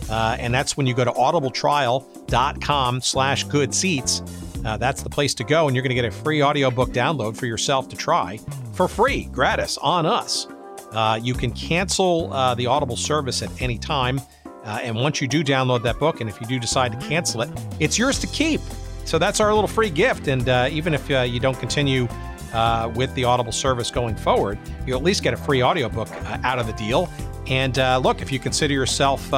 Speaker 8: Uh, and that's when you go to audibletrial.com slash good seats. Uh, that's the place to go, and you're going to get a free audiobook download for yourself to try for free, gratis, on us. Uh, you can cancel uh, the Audible service at any time. Uh, and once you do download that book, and if you do decide to cancel it, it's yours to keep. So that's our little free gift. And uh, even if uh, you don't continue uh, with the Audible service going forward, you'll at least get a free audiobook out of the deal. And look, if you consider yourself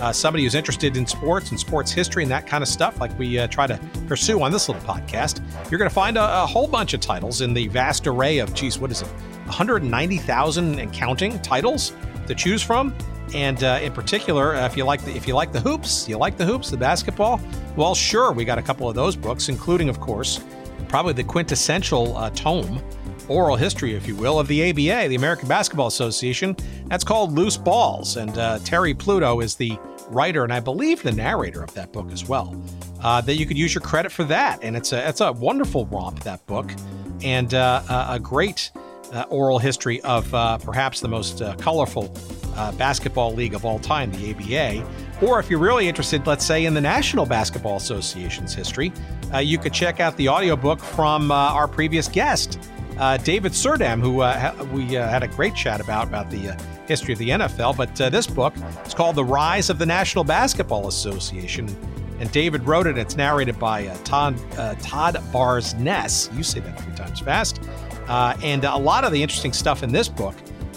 Speaker 8: uh, somebody who's interested in sports and sports history and that kind of stuff, like we try to pursue on this little podcast, you're going to find a, a, whole bunch of titles in the vast array of, geez, what is it, 190,000 and counting titles to choose from. And uh, in particular, uh, if you like the if you like the hoops, you like the hoops, the basketball. Well, sure, we got a couple of those books, including, of course, probably the quintessential uh, tome, oral history, if you will, of the ABA, the American Basketball Association. That's called Loose Balls, and uh, Terry Pluto is the writer and I believe the narrator of that book as well. Uh, that you could use your credit for that, and it's a it's a wonderful romp that book, and uh, a great uh, oral history of uh, perhaps the most uh, colorful basketball league of all time, the ABA. Or if you're really interested, let's say, in the National Basketball Association's history, uh, you could check out the audiobook from uh, our previous guest, David Surdam, who ha- we had a great chat about, about the history of the NFL. But this book is called The Rise of the National Basketball Association. And David wrote it. It's narrated by Todd, Todd Barsness. You say that three times fast. Uh, and a lot of the interesting stuff in this book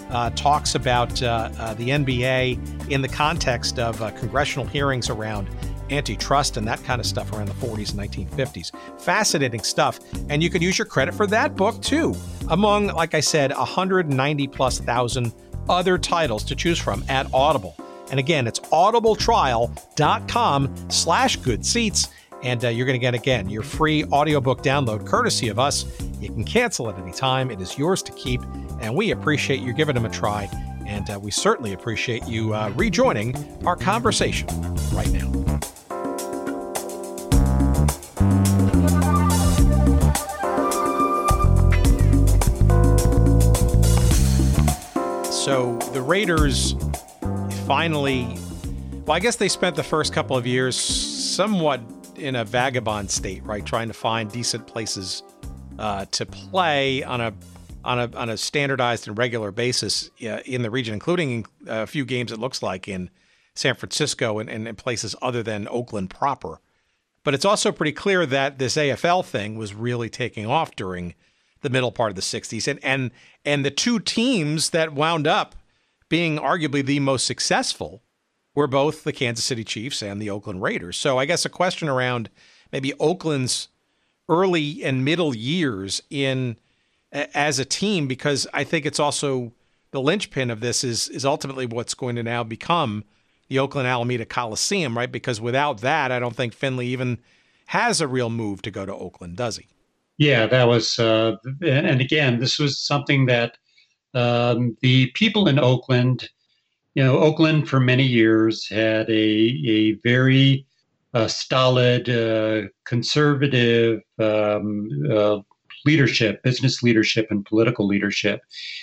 Speaker 8: uh, talks about uh, uh the NBA in the context of uh, congressional hearings around antitrust and that kind of stuff around the 40s and 1950s. Fascinating stuff. And you can use your credit for that book too, among, like I said, 190 plus thousand other titles to choose from at Audible. And again, it's audibletrial.com slash good seats. And uh, you're going to get, again, your free audiobook download courtesy of us. You can cancel at any time. It is yours to keep. And we appreciate you giving them a try. And uh, we certainly appreciate you uh, rejoining our conversation right now. So the Raiders finally, well, I guess they spent the first couple of years somewhat in a vagabond state, right? Trying to find decent places uh, to play on a on a on a standardized and regular basis uh, in the region, including a few games. It looks like in San Francisco and, and places other than Oakland proper. But it's also pretty clear that this AFL thing was really taking off during the middle part of the 60s. And and and the two teams that wound up being arguably the most successful were both the Kansas City Chiefs and the Oakland Raiders. So I guess a question around maybe Oakland's early and middle years in as a team, because I think it's also the linchpin of this is is ultimately what's going to now become the Oakland Alameda Coliseum, right? Because without that, I don't think Finley even has a real move to go to Oakland, does he?
Speaker 9: Yeah, that was, uh, and again, this was something that um, the people in Oakland you know, Oakland for many years had a, a very uh, stolid, uh, conservative um, uh, leadership, business leadership, and political leadership,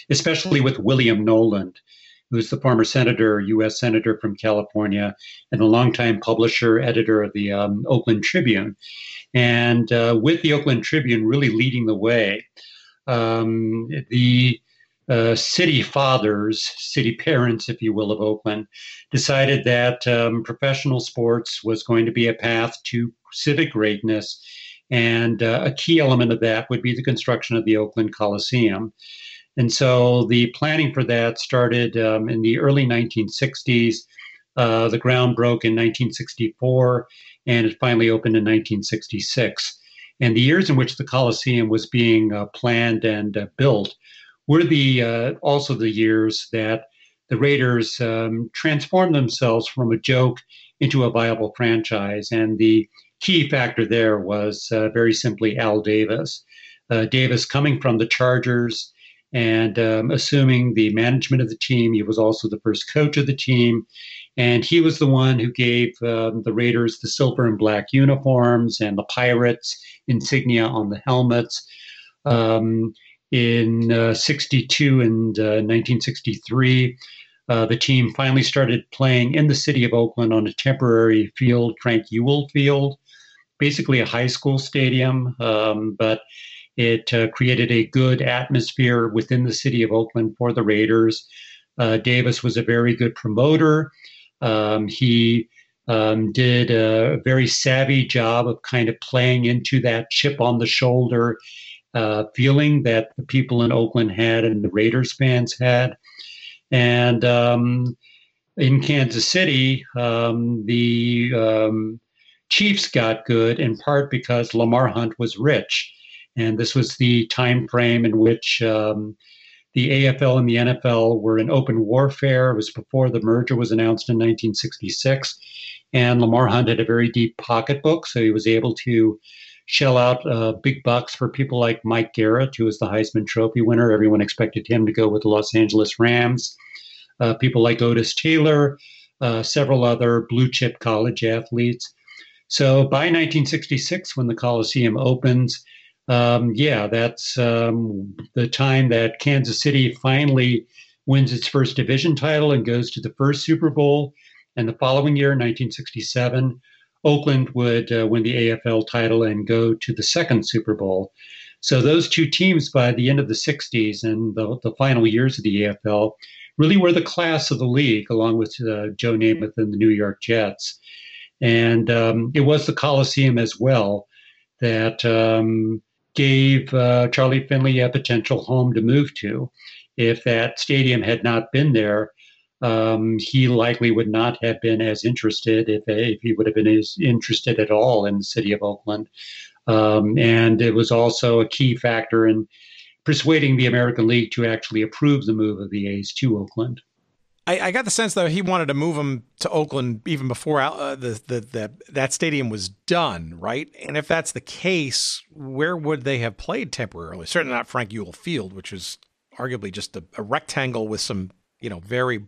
Speaker 9: especially with William Knowland, who's the former senator, U.S. senator from California, and a longtime publisher, editor of the um, Oakland Tribune. And uh, with the Oakland Tribune really leading the way, um, the uh, city fathers, city parents, if you will, of Oakland, decided that um, professional sports was going to be a path to civic greatness. And uh, a key element of that would be the construction of the Oakland Coliseum. And so the planning for that started um, in the early 1960s. Uh, the ground broke in 1964 and it finally opened in 1966. And the years in which the Coliseum was being uh, planned and uh, built were the uh, also the years that the Raiders um, transformed themselves from a joke into a viable franchise. And the key factor there was uh, very simply Al Davis. Uh, Davis coming from the Chargers and um, assuming the management of the team. He was also the first coach of the team. And he was the one who gave um, the Raiders the silver and black uniforms and the Pirates insignia on the helmets. Um, in uh, 62 and uh, 1963. Uh, the team finally started playing in the city of Oakland on a temporary field, Frank Youell Field, basically a high school stadium, um, but it uh, created a good atmosphere within the city of Oakland for the Raiders. Uh, Davis was a very good promoter. Um, he um, did a very savvy job of kind of playing into that chip on the shoulder uh, feeling that the people in Oakland had and the Raiders fans had. And um, in Kansas City, um, the um, Chiefs got good in part because Lamar Hunt was rich. And this was the time frame in which um, the AFL and the NFL were in open warfare. It was before the merger was announced in 1966. And Lamar Hunt had a very deep pocketbook, so he was able to shell out uh, big bucks for people like Mike Garrett, who was the Heisman Trophy winner. Everyone expected him to go with the Los Angeles Rams. Uh, people like Otis Taylor, uh, several other blue chip college athletes. So by 1966, when the Coliseum opens, um, yeah, that's um, the time that Kansas City finally wins its first division title and goes to the first Super Bowl. And the following year, 1967, Oakland would uh, win the AFL title and go to the second Super Bowl. So those two teams, by the end of the 60s and the, the final years of the AFL, really were the class of the league, along with uh, Joe Namath and the New York Jets. And um, it was the Coliseum as well that um, gave uh, Charlie Finley a potential home to move to. If that stadium had not been there, um, he likely would not have been as interested if, if he would have been as interested at all in the city of Oakland. Um, and it was also a key factor in persuading the American League to actually approve the move of the A's to Oakland.
Speaker 8: I, I got the sense though he wanted to move him to Oakland even before uh, the, the, the that stadium was done, right? And if that's the case, where would they have played temporarily? Certainly not Frank Youell Field, which is arguably just a, a rectangle with some you know very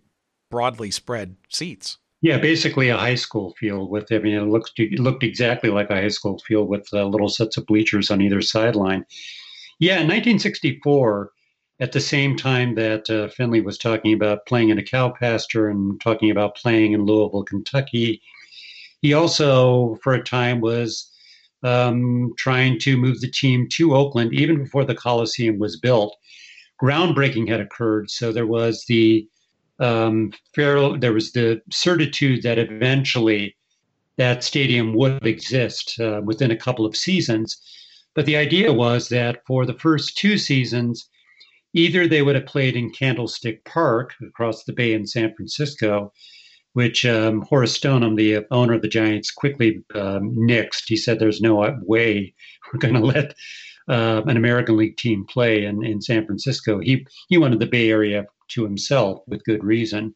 Speaker 8: broadly spread seats.
Speaker 9: Yeah, basically a high school field with I mean it looked it looked exactly like a high school field with uh, little sets of bleachers on either sideline. Yeah, in 1964, at the same time that uh, Finley was talking about playing in a cow pasture and talking about playing in Louisville, Kentucky, he also, for a time, was um, trying to move the team to Oakland even before the Coliseum was built. Groundbreaking had occurred, so there was the um, fair, there was the certitude that eventually that stadium would exist uh, within a couple of seasons. But the idea was that for the first two seasons, either they would have played in Candlestick Park across the bay in San Francisco, which um, Horace Stoneham, the owner of the Giants, quickly um, nixed. He said, "There's no way we're going to let uh, an American League team play in, in San Francisco." He he wanted the Bay Area to himself with good reason.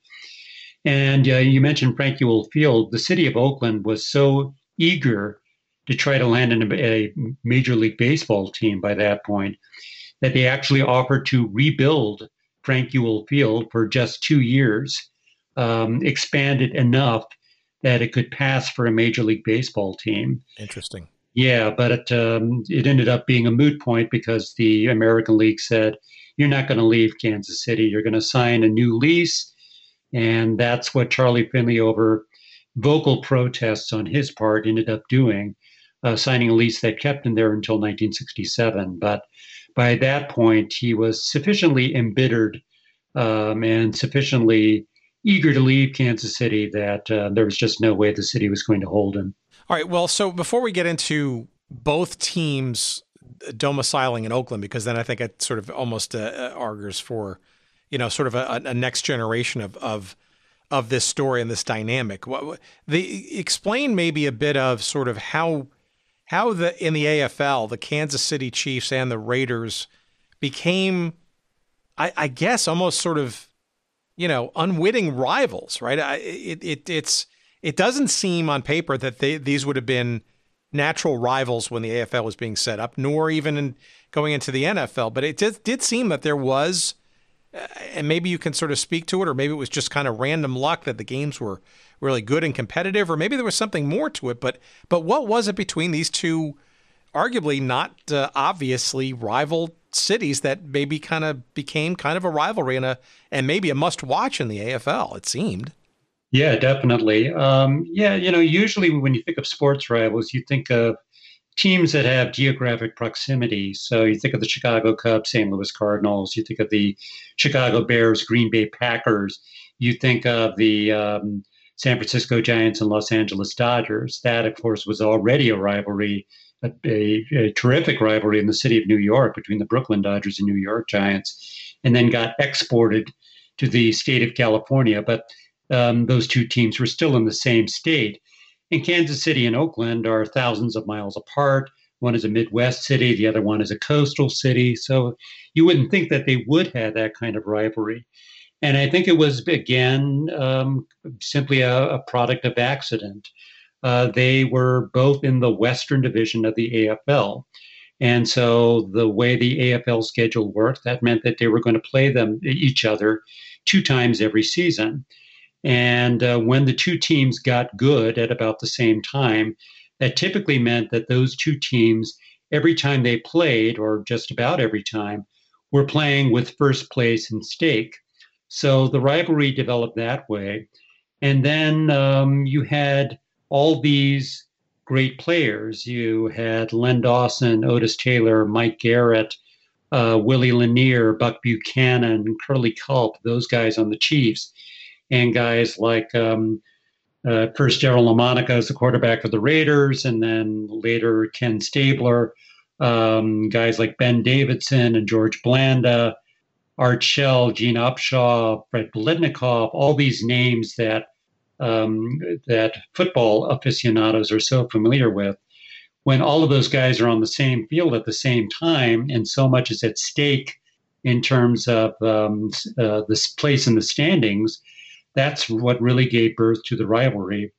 Speaker 9: And uh, you mentioned Frank Youell Field. The city of Oakland was so eager to try to land in a, a Major League Baseball team by that point that they actually offered to rebuild Frank Youell Field for just two years, um, expand it enough that it could pass for a Major League Baseball team.
Speaker 8: Interesting.
Speaker 9: Yeah, but it, um, it ended up being a moot point because the American League said, you're not going to leave Kansas City. You're going to sign a new lease. And that's what Charlie Finley, over vocal protests on his part, ended up doing, uh, signing a lease that kept him there until 1967. But by that point, he was sufficiently embittered um, and sufficiently eager to leave Kansas City that uh, there was just no way the city was going to hold him.
Speaker 8: All right. Well, so before we get into both teams domiciling in Oakland because then I think it sort of almost uh, uh, argues for, you know, sort of a, a, next generation of of of this story and this dynamic. What, the explain maybe a bit of sort of how how the in the AFL the Kansas City Chiefs and the Raiders became, I, I guess, almost sort of, you know, unwitting rivals, right? I, it, it it's it doesn't seem on paper that they, these would have been natural rivals when the AFL was being set up, nor even in going into the NFL. But it did, did seem that there was, uh, and maybe you can sort of speak to it, or maybe it was just kind of random luck that the games were really good and competitive, or maybe there was something more to it. But but what was it between these two, arguably not uh, obviously rival cities that maybe kind of became kind of a rivalry and a and maybe a must watch in the AFL? It seemed.
Speaker 9: Yeah, definitely. Um, yeah, you know, usually when you think of sports rivals, you think of teams that have geographic proximity. So you think of the Chicago Cubs, St. Louis Cardinals. You think of the Chicago Bears, Green Bay Packers. You think of the um, San Francisco Giants and Los Angeles Dodgers. That, of course, was already a rivalry, a, a, a, terrific rivalry in the city of New York between the Brooklyn Dodgers and New York Giants, and then got exported to the state of California. But um, those two teams were still in the same state. And Kansas City and Oakland are thousands of miles apart. One is a Midwest city, the other one is a coastal city. So you wouldn't think that they would have that kind of rivalry. And I think it was, again, um, simply a, a, product of accident. Uh, they were both in the Western Division of the AFL. And so the way the AFL schedule worked, that meant that they were going to play them each other two times every season. And uh, when the two teams got good at about the same time, that typically meant that those two teams, every time they played, or just about every time, were playing with first place in stake. So the rivalry developed that way. And then um, you had all these great players. You had Len Dawson, Otis Taylor, Mike Garrett, uh, Willie Lanier, Buck Buchanan, Curly Culp, those guys on the Chiefs, and guys like um, uh, first Daryle Lamonica as the quarterback of the Raiders, and then later Ken Stabler, um, guys like Ben Davidson and George Blanda, Art Shell, Gene Upshaw, Fred Biletnikoff, all these names that um, that football aficionados are so familiar with. When all of those guys are on the same field at the same time, and so much is at stake in terms of um, uh, this place in the standings, that's what really gave birth to the rivalry.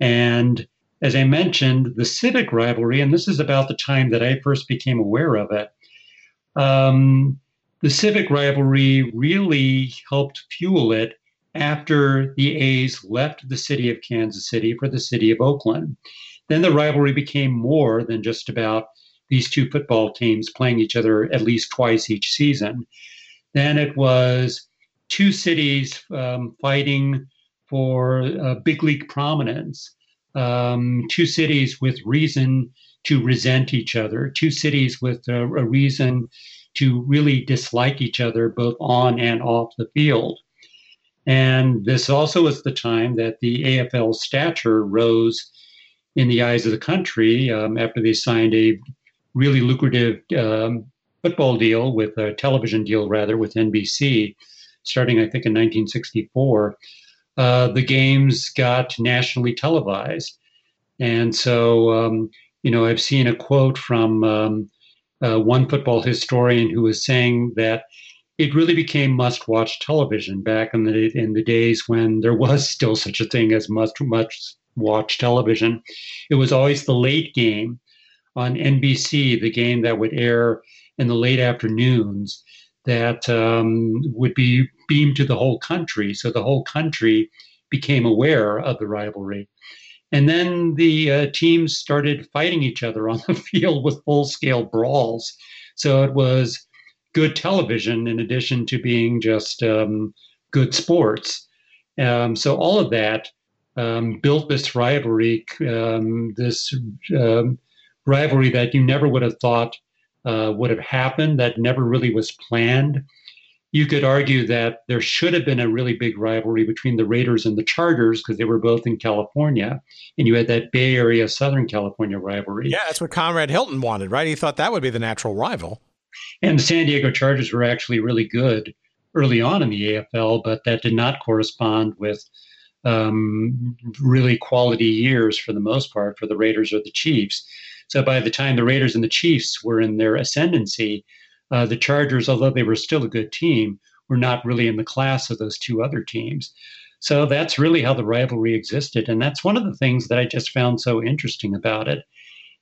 Speaker 9: And as I mentioned, the civic rivalry, and this is about the time that I first became aware of it. Um, the civic rivalry really helped fuel it after the A's left the city of Kansas City for the city of Oakland. Then the rivalry became more than just about these two football teams playing each other at least twice each season. Then it was two cities um, fighting for uh, big league prominence, um, two cities with reason to resent each other, two cities with a, a reason to really dislike each other both on and off the field. And this also was the time that the AFL stature rose in the eyes of the country um, after they signed a really lucrative um, football deal with a television deal, rather, with NBC, starting, I think, in 1964. Uh, the games got nationally televised. And so, um, you know, I've seen a quote from um, uh, one football historian who was saying that it really became must-watch television back in the in the days when there was still such a thing as must must watch television. It was always the late game on NBC, the game that would air in the late afternoons that um, would be beamed to the whole country. So the whole country became aware of the rivalry. And then the uh, teams started fighting each other on the field with full scale brawls. So it was good television in addition to being just um, good sports. Um, so all of that um, built this rivalry, um, this um, rivalry that you never would have thought uh, would have happened, that never really was planned you could argue that there should have been a really big rivalry between the Raiders and the Chargers because they were both in California, and you had that Bay Area Southern California rivalry.
Speaker 8: Yeah, that's what Conrad Hilton wanted, right? He thought that would be the natural rival.
Speaker 9: And the San Diego Chargers were actually really good early on in the AFL, but that did not correspond with um, really quality years for the most part for the Raiders or the Chiefs. So by the time the Raiders and the Chiefs were in their ascendancy, uh, the Chargers, although they were still a good team, were not really in the class of those two other teams. So that's really how the rivalry existed, and that's one of the things that I just found so interesting about it.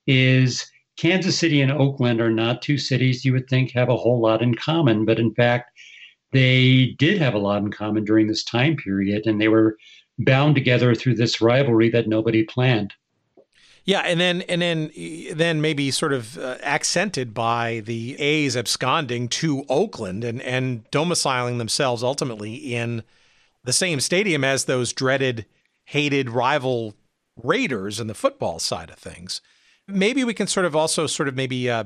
Speaker 9: Is Kansas City and Oakland are not two cities you would think have a whole lot in common, but in fact, they did have a lot in common during this time period, and they were bound together through this rivalry that nobody planned.
Speaker 8: Yeah, and then and then then maybe sort of uh, accented by the A's absconding to Oakland and and domiciling themselves ultimately in the same stadium as those dreaded, hated rival Raiders in the football side of things. Maybe we can sort of also sort of maybe uh,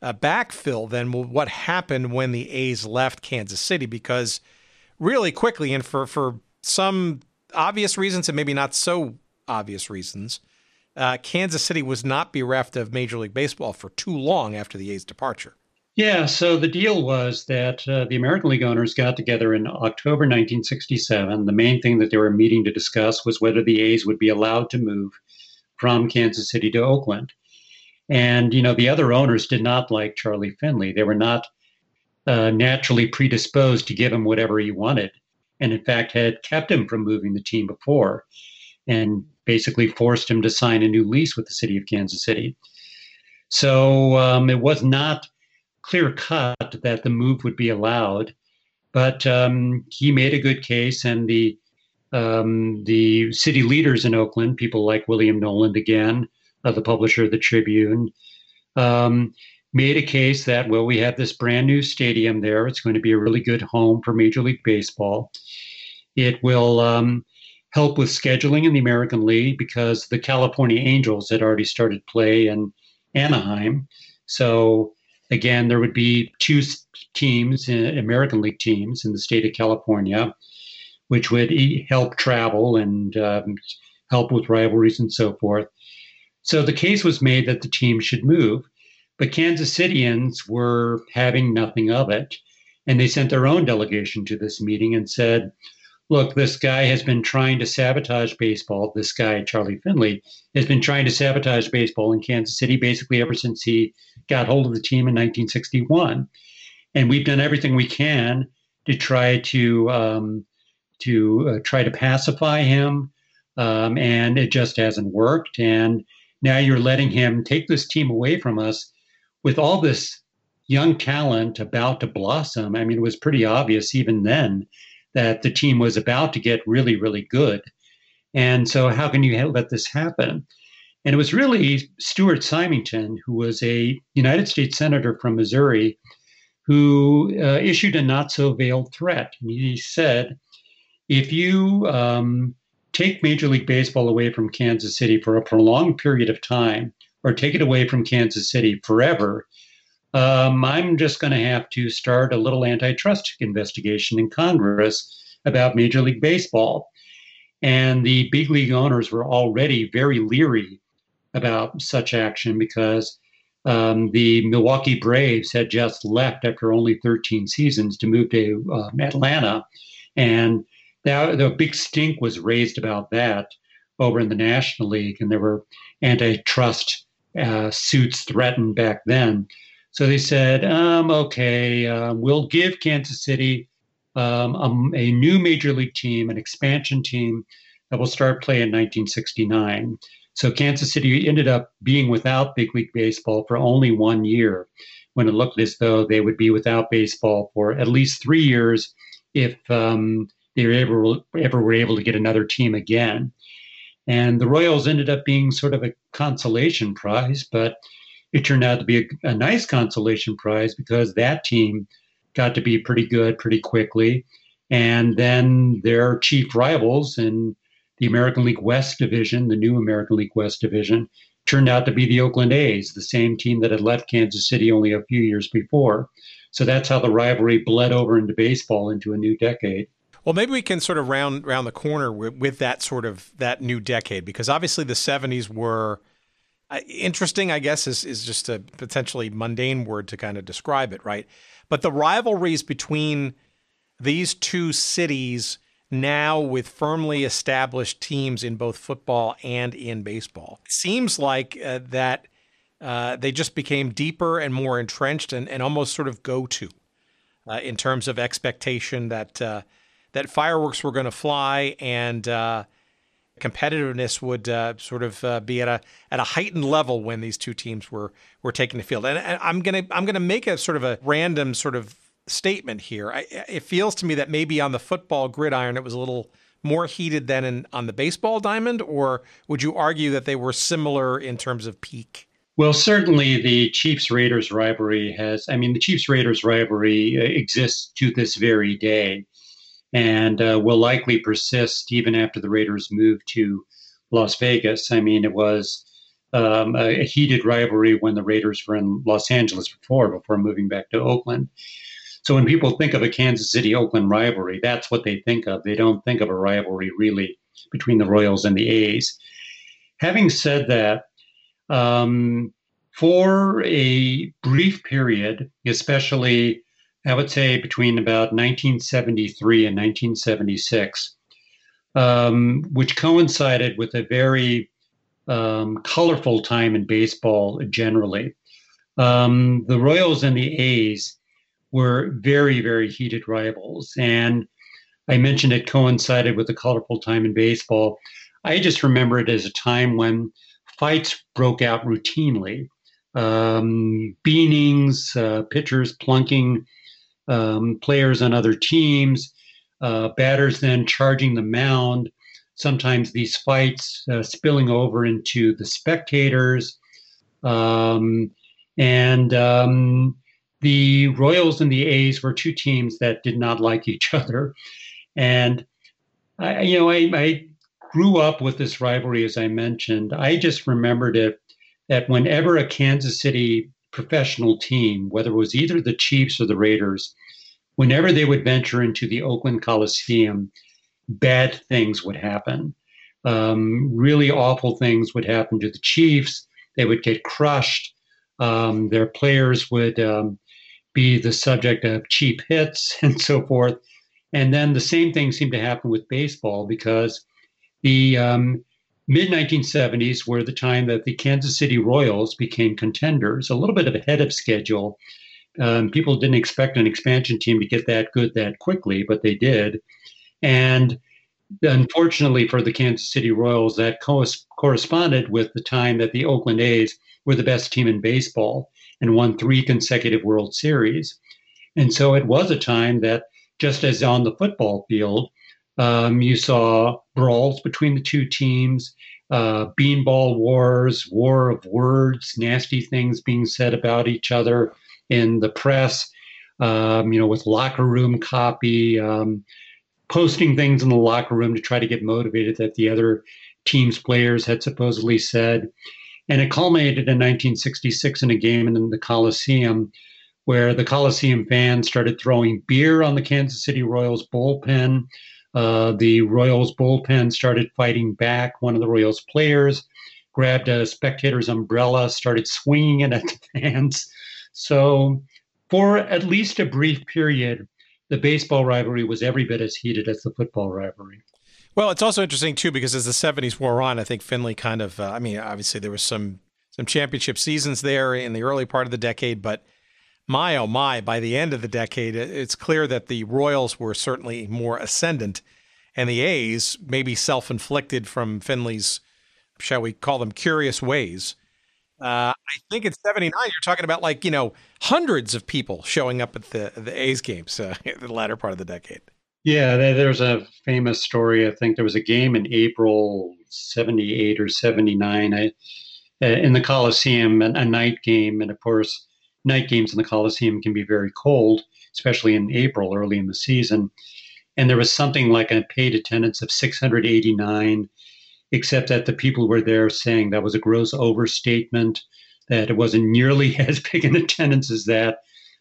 Speaker 8: uh, backfill then what happened when the A's left Kansas City because really quickly and for for some obvious reasons and maybe not so obvious reasons, uh, Kansas City was not bereft of Major League Baseball for too long after the A's departure.
Speaker 9: Yeah, so the deal was that uh, the American League owners got together in October 1967. The main thing that they were meeting to discuss was whether the A's would be allowed to move from Kansas City to Oakland. And, you know, the other owners did not like Charlie Finley. They were not uh, naturally predisposed to give him whatever he wanted. And in fact, had kept him from moving the team before and basically forced him to sign a new lease with the city of Kansas City. So um, it was not clear cut that the move would be allowed, but um, he made a good case, and the um, the city leaders in Oakland, people like William Knowland again, uh, the publisher of the Tribune, um, made a case that well, we have this brand new stadium there. It's going to be a really good home for Major League Baseball. It will um, help with scheduling in the American League because the California Angels had already started play in Anaheim. So again, there would be two teams, uh, American League teams in the state of California, which would help travel and um, help with rivalries and so forth. So the case was made that the team should move, but Kansas Citians were having nothing of it. And they sent their own delegation to this meeting and said, look, this guy has been trying to sabotage baseball. This guy, Charlie Finley, has been trying to sabotage baseball in Kansas City basically ever since he got hold of the team in 1961. And we've done everything we can to try to um, to uh, try to pacify him, um, and it just hasn't worked. And now you're letting him take this team away from us with all this young talent about to blossom. I mean, it was pretty obvious even then that the team was about to get really, really good. And so, how can you let this happen? And it was really Stuart Symington, who was a United States Senator from Missouri, who uh, issued a not so veiled threat. And he said, if you um, take Major League Baseball away from Kansas City for a prolonged period of time, or take it away from Kansas City forever, um, I'm just going to have to start a little antitrust investigation in Congress about Major League Baseball. And the big league owners were already very leery about such action because um, the Milwaukee Braves had just left after only 13 seasons to move to uh, Atlanta. And that, the big stink was raised about that over in the National League, and there were antitrust uh, suits threatened back then. So they said, um, okay, uh, we'll give Kansas City um, a, a, new major league team, an expansion team that will start play in 1969. So Kansas City ended up being without big league baseball for only one year, when it looked as though they would be without baseball for at least three years if um, they were ever, ever were able to get another team again. And the Royals ended up being sort of a consolation prize, but it turned out to be a, a nice consolation prize because that team got to be pretty good pretty quickly. And then their chief rivals in the American League West division, the new American League West division, turned out to be the Oakland A's, the same team that had left Kansas City only a few years before. So that's how the rivalry bled over into baseball into a new decade.
Speaker 8: Well, maybe we can sort of round round the corner with, with that sort of that new decade because obviously the 70s were interesting, I guess, is, is just a potentially mundane word to kind of describe it, right? But the rivalries between these two cities now with firmly established teams in both football and in baseball seems like uh, that uh, they just became deeper and more entrenched and, and almost sort of go to uh, in terms of expectation that uh, that fireworks were going to fly and uh, competitiveness would uh, sort of uh, be at a at a heightened level when these two teams were were taking the field. And, and I'm gonna I'm gonna make a sort of a random sort of statement here. I, it feels to me that maybe on the football gridiron it was a little more heated than in, on the baseball diamond, or would you argue that they were similar in terms of peak?
Speaker 9: Well, certainly the Chiefs Raiders rivalry has, I mean, the Chiefs Raiders rivalry uh, exists to this very day and uh, will likely persist even after the Raiders move to Las Vegas. I mean, it was um, a, heated rivalry when the Raiders were in Los Angeles before, before moving back to Oakland. So when people think of a Kansas City Oakland rivalry, that's what they think of. They don't think of a rivalry really between the Royals and the A's. Having said that, um, for a brief period, especially I would say between about 1973 and 1976, um, which coincided with a very um, colorful time in baseball generally. Um, the Royals and the A's were very, very heated rivals. And I mentioned it coincided with a colorful time in baseball. I just remember it as a time when fights broke out routinely. Um, beanings, uh, pitchers plunking um, players on other teams, uh, batters then charging the mound. Sometimes these fights uh, spilling over into the spectators. Um, and um, the Royals and the A's were two teams that did not like each other. And, I, you know, I, I grew up with this rivalry, as I mentioned. I just remembered it that whenever a Kansas City professional team, whether it was either the Chiefs or the Raiders, whenever they would venture into the Oakland Coliseum, bad things would happen. Um, really awful things would happen to the Chiefs. They would get crushed. Um, their players would um, be the subject of cheap hits and so forth. And then the same thing seemed to happen with baseball because the um, mid 1970s were the time that the Kansas City Royals became contenders, a little bit of ahead of schedule. Um, people didn't expect an expansion team to get that good that quickly, but they did. And unfortunately for the Kansas City Royals, that co- corresponded with the time that the Oakland A's were the best team in baseball and won three consecutive World Series. And so it was a time that, just as on the football field, um, you saw brawls between the two teams, uh, beanball wars, war of words, nasty things being said about each other in the press, um, you know, with locker room copy, um, posting things in the locker room to try to get motivated that the other team's players had supposedly said. And it culminated in 1966 in a game in the Coliseum where the Coliseum fans started throwing beer on the Kansas City Royals bullpen. Uh, the Royals bullpen started fighting back. One of the Royals players grabbed a spectator's umbrella, started swinging it at the fans. So, for at least a brief period, the baseball rivalry was every bit as heated as the football rivalry.
Speaker 8: Well, it's also interesting too because as the '70s wore on, I think Finley kind of. Uh, I mean, obviously there was some some championship seasons there in the early part of the decade, but my oh my, by the end of the decade, it's clear that the Royals were certainly more ascendant, and the A's maybe self-inflicted from Finley's, shall we call them, curious ways. Uh, I think in '79 you're talking about like you know hundreds of people showing up at the the A's games uh, the latter part of the decade.
Speaker 9: Yeah, there's a famous story. I think there was a game in April 78 or 79 I, uh, in the Coliseum, a night game. And of course, night games in the Coliseum can be very cold, especially in April, early in the season. And there was something like a paid attendance of 689, except that the people were there saying that was a gross overstatement, that it wasn't nearly as big an attendance as that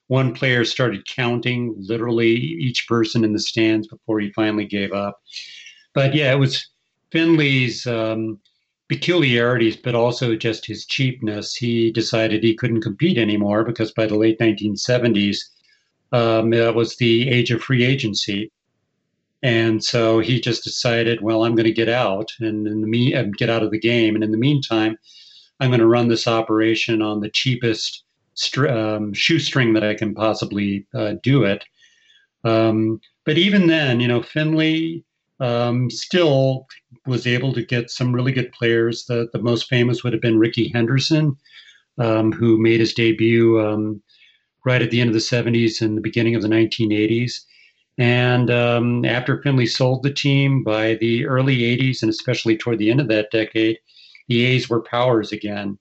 Speaker 9: one player started counting literally each person in the stands before he finally gave up. But yeah, it was Finley's um, peculiarities, but also just his cheapness. He decided he couldn't compete anymore because by the late 1970s, um, that was the age of free agency. And so he just decided, well, I'm going to get out and in the me- get out of the game. And in the meantime, I'm going to run this operation on the cheapest um, shoestring that I can possibly uh, do it. Um, but even then, you know, Finley um, still was able to get some really good players. The, the most famous would have been Rickey Henderson, um, who made his debut um, right at the end of the 70s and the beginning of the 1980s. And um, after Finley sold the team by the early 80s, and especially toward the end of that decade, the A's were powers again.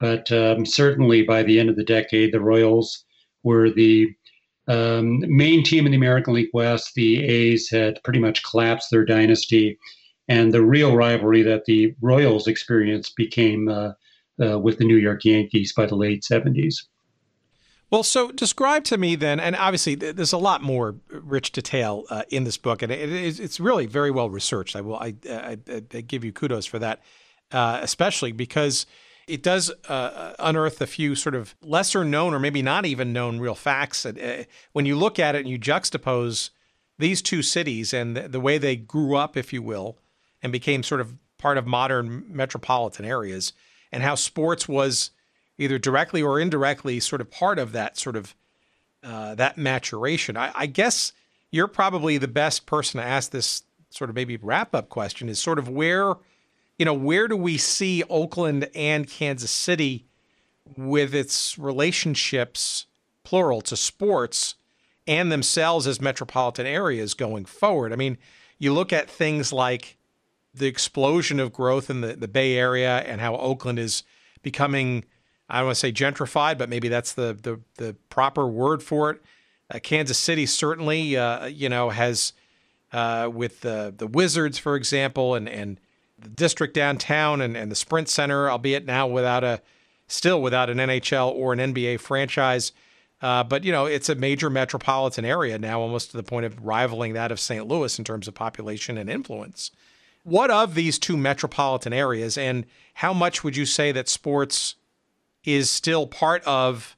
Speaker 9: But um, certainly by the end of the decade, the Royals were the um, main team in the American League West. The A's had pretty much collapsed their dynasty, and the real rivalry that the Royals experienced became uh, uh, with the New York Yankees by the late 70s.
Speaker 8: Well, so describe to me then, and obviously there's a lot more rich detail uh, in this book, and it is, it's really very well researched. I will I, I, I give you kudos for that, uh, especially because it does uh, unearth a few sort of lesser known or maybe not even known real facts. Uh, when you look at it and you juxtapose these two cities and the, the way they grew up, if you will, and became sort of part of modern metropolitan areas, and how sports was either directly or indirectly sort of part of that sort of uh, that maturation. I, I, guess you're probably the best person to ask this sort of maybe wrap up question is sort of where, you know, where do we see Oakland and Kansas City with its relationships, plural, to sports and themselves as metropolitan areas going forward? I mean, you look at things like the explosion of growth in the, the Bay Area and how Oakland is becoming I don't want to say gentrified, but maybe that's the the, the proper word for it. Uh, Kansas City certainly, uh, you know, has uh, with the the Wizards, for example, and and the district downtown and, and the Sprint Center, albeit now without a still without an NHL or an NBA franchise. Uh, but you know, it's a major metropolitan area now, almost to the point of rivaling that of St. Louis in terms of population and influence. What of these two metropolitan areas, and how much would you say that sports is still part of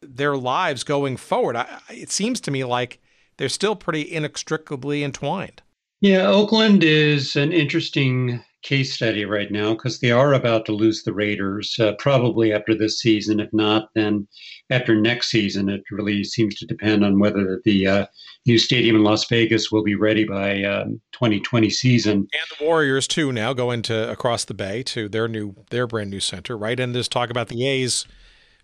Speaker 8: their lives going forward. I, it seems to me like they're still pretty inextricably entwined.
Speaker 9: Yeah, Oakland is an interesting case study right now because they are about to lose the Raiders, uh, probably after this season. If not, then after next season. It really seems to depend on whether the uh, new stadium in Las Vegas will be ready by um, 2020 season. And
Speaker 8: the Warriors too now go into across the bay to their new their brand new center, right? And there's talk about the A's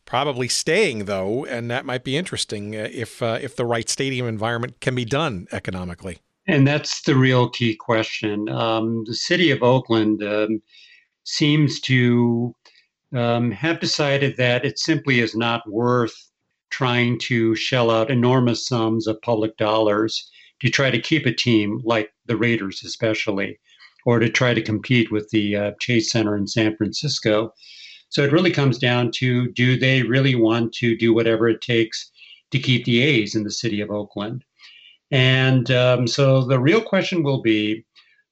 Speaker 8: probably staying though, and that might be interesting uh, if uh, if the right stadium environment can be done economically.
Speaker 9: And that's the real key question. Um, the city of Oakland um, seems to um, have decided that it simply is not worth trying to shell out enormous sums of public dollars to try to keep a team like the Raiders, especially, or to try to compete with the uh, Chase Center in San Francisco. So it really comes down to do they really want to do whatever it takes to keep the A's in the city of Oakland? And um, so the real question will be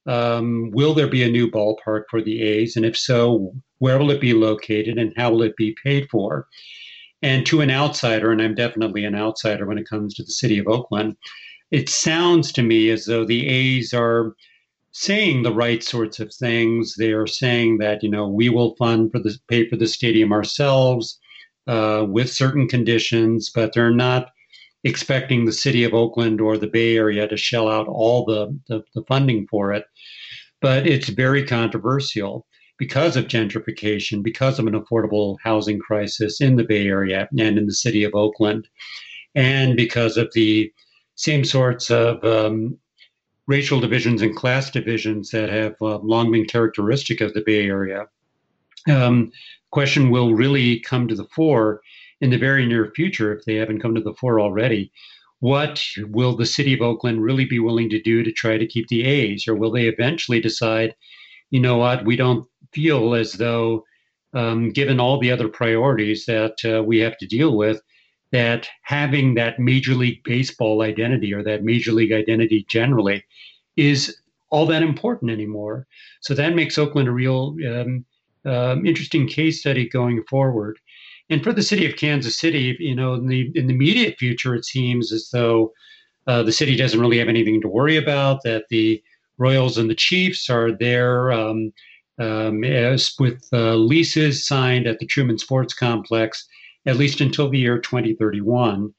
Speaker 9: um, will there be a new ballpark for the A's? And if so, where will it be located and how will it be paid for? And to an outsider, and I'm definitely an outsider when it comes to the city of Oakland, it sounds to me as though the A's are saying the right sorts of things. They are saying that, you know, we will fund for the pay for the stadium ourselves uh, with certain conditions, but they're not expecting the city of Oakland or the Bay Area to shell out all the, the, the funding for it. But it's very controversial because of gentrification, because of an affordable housing crisis in the Bay Area and in the city of Oakland, and because of the same sorts of um, racial divisions and class divisions that have uh, long been characteristic of the Bay Area. Um, question will really come to the fore in the very near future, if they haven't come to the fore already, what will the city of Oakland really be willing to do to try to keep the A's? Or will they eventually decide, you know what, we don't feel as though, um, given all the other priorities that uh, we have to deal with, that having that Major League Baseball identity or that Major League identity generally is all that important anymore. So that makes Oakland a real um, um, interesting case study going forward. And for the city of Kansas City, you know, in the in the immediate future, it seems as though uh, the city doesn't really have anything to worry about. That the Royals and the Chiefs are there um, um, as with uh, leases signed at the Truman Sports Complex at least until the year 2031.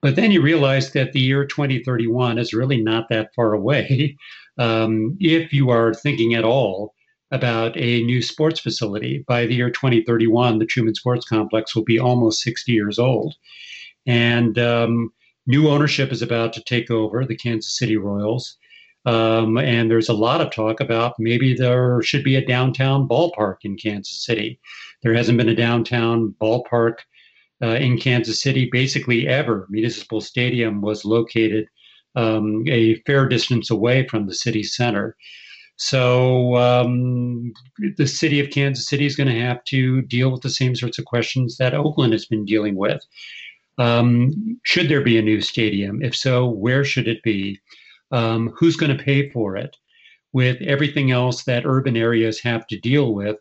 Speaker 9: But then you realize that the year 2031 is really not that far away um, if you are thinking at all about a new sports facility. By the year 2031, the Truman Sports Complex will be almost 60 years old. And um, new ownership is about to take over the Kansas City Royals. Um, and there's a lot of talk about maybe there should be a downtown ballpark in Kansas City. There hasn't been a downtown ballpark uh, in Kansas City basically ever. Municipal Stadium was located um, a fair distance away from the city center. So um, the city of Kansas City is going to have to deal with the same sorts of questions that Oakland has been dealing with. Um, should there be a new stadium? If so, where should it be? Um, who's going to pay for it? With everything else that urban areas have to deal with,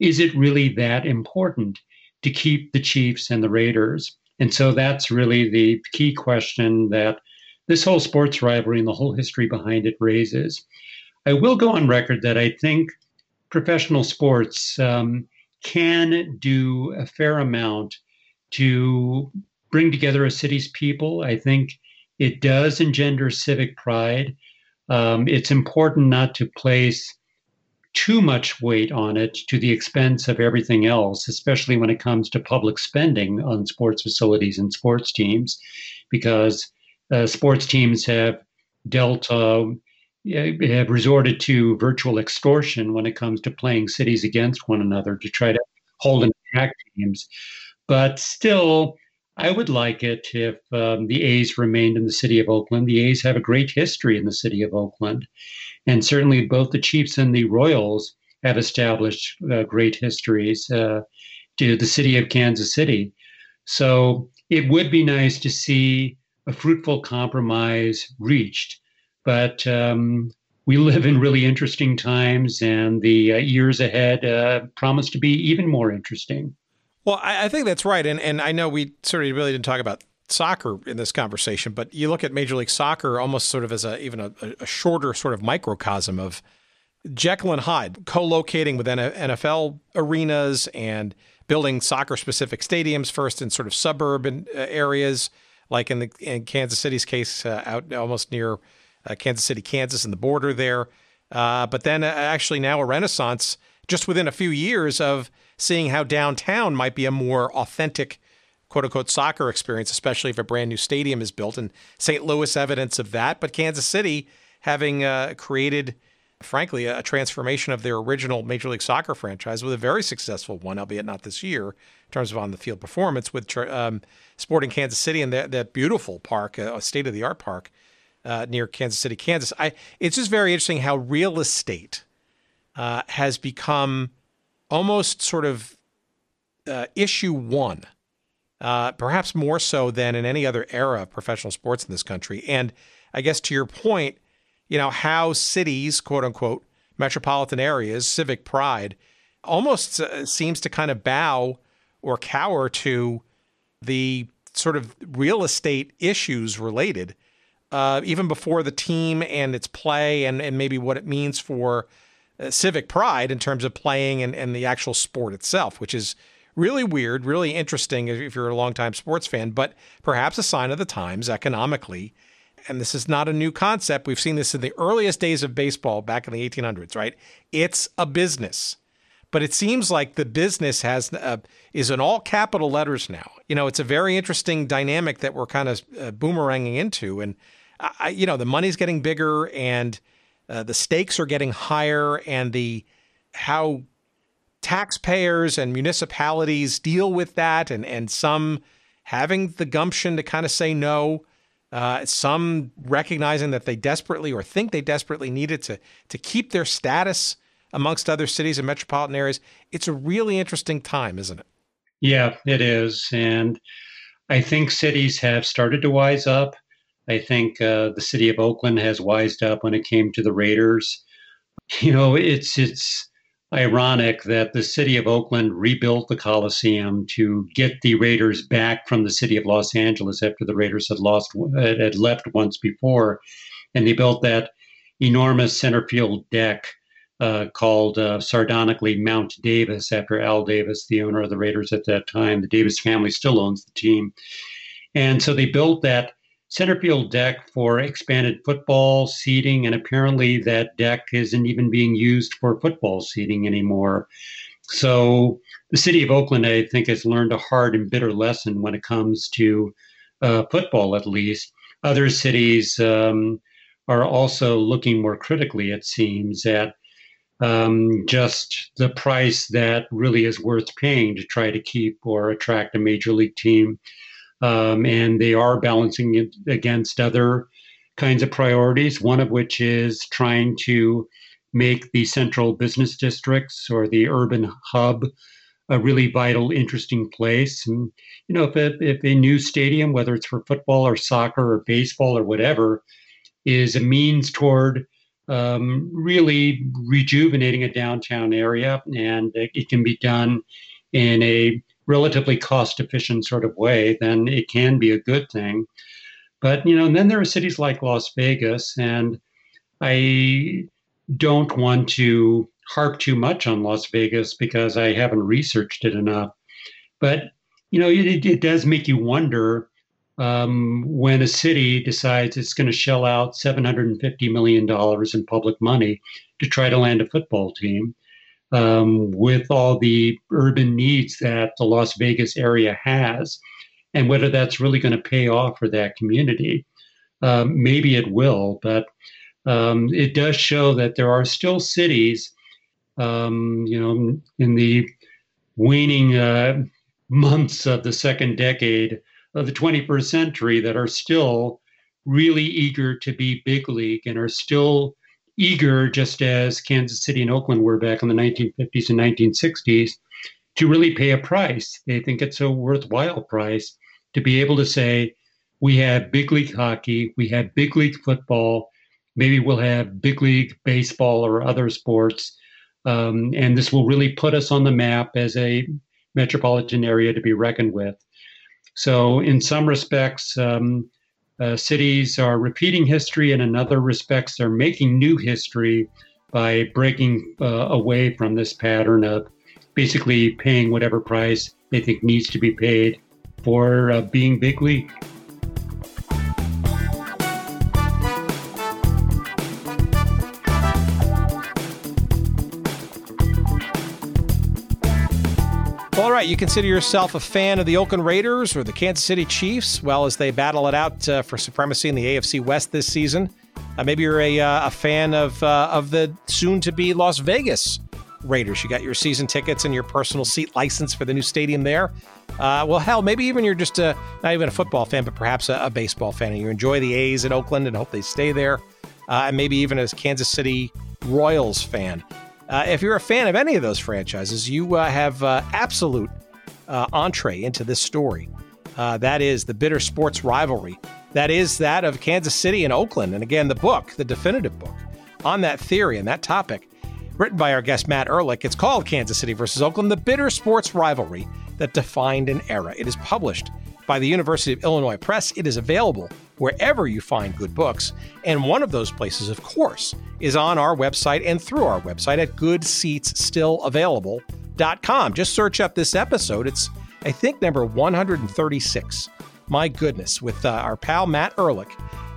Speaker 9: is it really that important to keep the Chiefs and the Raiders? And so that's really the key question that this whole sports rivalry and the whole history behind it raises. I will go on record that I think professional sports um, can do a fair amount to bring together a city's people. I think it does engender civic pride. Um, it's important not to place too much weight on it to the expense of everything else, especially when it comes to public spending on sports facilities and sports teams, because uh, sports teams have dealt uh, have resorted to virtual extortion when it comes to playing cities against one another to try to hold and attack teams. But still, I would like it if um, the A's remained in the city of Oakland. The A's have a great history in the city of Oakland. And certainly both the Chiefs and the Royals have established uh, great histories uh, to the city of Kansas City. So it would be nice to see a fruitful compromise reached. But um, we live in really interesting times, and the uh, years ahead uh, promise to be even more interesting.
Speaker 8: Well, I, I think that's right, and and I know we sort of really didn't talk about soccer in this conversation, but you look at Major League Soccer almost sort of as a even a, a shorter sort of microcosm of Jekyll and Hyde, co-locating with NFL arenas and building soccer-specific stadiums first in sort of suburban uh, areas, like in the in Kansas City's case, uh, out almost near Kansas City, Kansas, and the border there. Uh, but then uh, actually now a renaissance just within a few years of seeing how downtown might be a more authentic quote unquote soccer experience, especially if a brand new stadium is built. And St. Louis, evidence of that. But Kansas City, having uh, created, frankly, a transformation of their original Major League Soccer franchise with a very successful one, albeit not this year in terms of on the field performance, with um, Sporting Kansas City and that, that beautiful park, uh, a state of the art park uh, near Kansas City, Kansas. I, it's just very interesting how real estate uh, has become almost sort of uh, issue one, uh, perhaps more so than in any other era of professional sports in this country. And I guess to your point, you know, how cities, quote unquote, metropolitan areas, civic pride, almost uh, seems to kind of bow or cower to the sort of real estate issues related, uh, even before the team and its play and, and maybe what it means for uh, civic pride in terms of playing and, and the actual sport itself, which is really weird, really interesting if you're a longtime sports fan, but perhaps a sign of the times economically. And this is not a new concept. We've seen this in the earliest days of baseball back in the 1800s, right? It's a business. But it seems like the business has uh, is in all capital letters now. You know, it's a very interesting dynamic that we're kind of uh, boomeranging into, and I, you know, the money's getting bigger, and uh, the stakes are getting higher, and the how taxpayers and municipalities deal with that, and and some having the gumption to kind of say no, uh, some recognizing that they desperately or think they desperately need it to to keep their status amongst other cities and metropolitan areas. It's a really interesting time, isn't it?
Speaker 9: Yeah, it is, and I think cities have started to wise up. I think uh, the city of Oakland has wised up when it came to the Raiders. You know, it's it's ironic that the city of Oakland rebuilt the Coliseum to get the Raiders back from the city of Los Angeles after the Raiders had lost had left once before, and they built that enormous center field deck uh, called uh, sardonically Mount Davis after Al Davis, the owner of the Raiders at that time. The Davis family still owns the team, and so they built that center field deck for expanded football seating, and apparently that deck isn't even being used for football seating anymore. So the city of Oakland, I think, has learned a hard and bitter lesson when it comes to uh, football, at least. Other cities um, are also looking more critically, it seems, at um, just the price that really is worth paying to try to keep or attract a major league team um, and they are balancing it against other kinds of priorities, one of which is trying to make the central business districts or the urban hub a really vital, interesting place. And, you know, if a, if a new stadium, whether it's for football or soccer or baseball or whatever, is a means toward um, really rejuvenating a downtown area, and it can be done in a relatively cost efficient sort of way, then it can be a good thing. But, you know, and then there are cities like Las Vegas, and I don't want to harp too much on Las Vegas because I haven't researched it enough. But, you know, it, it does make you wonder um, when a city decides it's going to shell out $750 million in public money to try to land a football team um, with all the urban needs that the Las Vegas area has, and whether that's really going to pay off for that community. Um, maybe it will, but um, it does show that there are still cities, um, you know, in the waning uh, months of the second decade of the 21st century that are still really eager to be big league and are still eager, just as Kansas City and Oakland were back in the 1950s and 1960s, to really pay a price. They think it's a worthwhile price to be able to say, we have big league hockey, we have big league football, maybe we'll have big league baseball or other sports. Um, and this will really put us on the map as a metropolitan area to be reckoned with. So, in some respects, um, uh, cities are repeating history, and in other respects, they're making new history by breaking uh, away from this pattern of basically paying whatever price they think needs to be paid for uh, being big league.
Speaker 8: Right, you consider yourself a fan of the Oakland Raiders or the Kansas City Chiefs, well, as they battle it out uh, for supremacy in the AFC West this season. Uh, maybe you're a, uh, a fan of uh, of the soon-to-be Las Vegas Raiders. You got your season tickets and your personal seat license for the new stadium there. Uh, well, hell, maybe even you're just a, not even a football fan, but perhaps a, a baseball fan, and you enjoy the A's in Oakland and hope they stay there. Uh, and maybe even a Kansas City Royals fan. Uh, if you're a fan of any of those franchises, you uh, have uh, absolute uh, entree into this story. Uh, that is the bitter sports rivalry. That is that of Kansas City and Oakland. And again, the book, the definitive book on that theory and that topic, written by our guest Matt Ehrlich. It's called Kansas City versus Oakland: The Bitter Sports Rivalry That Defined an Era. It is published by the University of Illinois Press. It is available wherever you find good books. And one of those places, of course, is on our website and through our website at goodseatsstillavailable.com. Just search up this episode. It's, I think, number 136. My goodness, with uh, our pal Matt Ehrlich.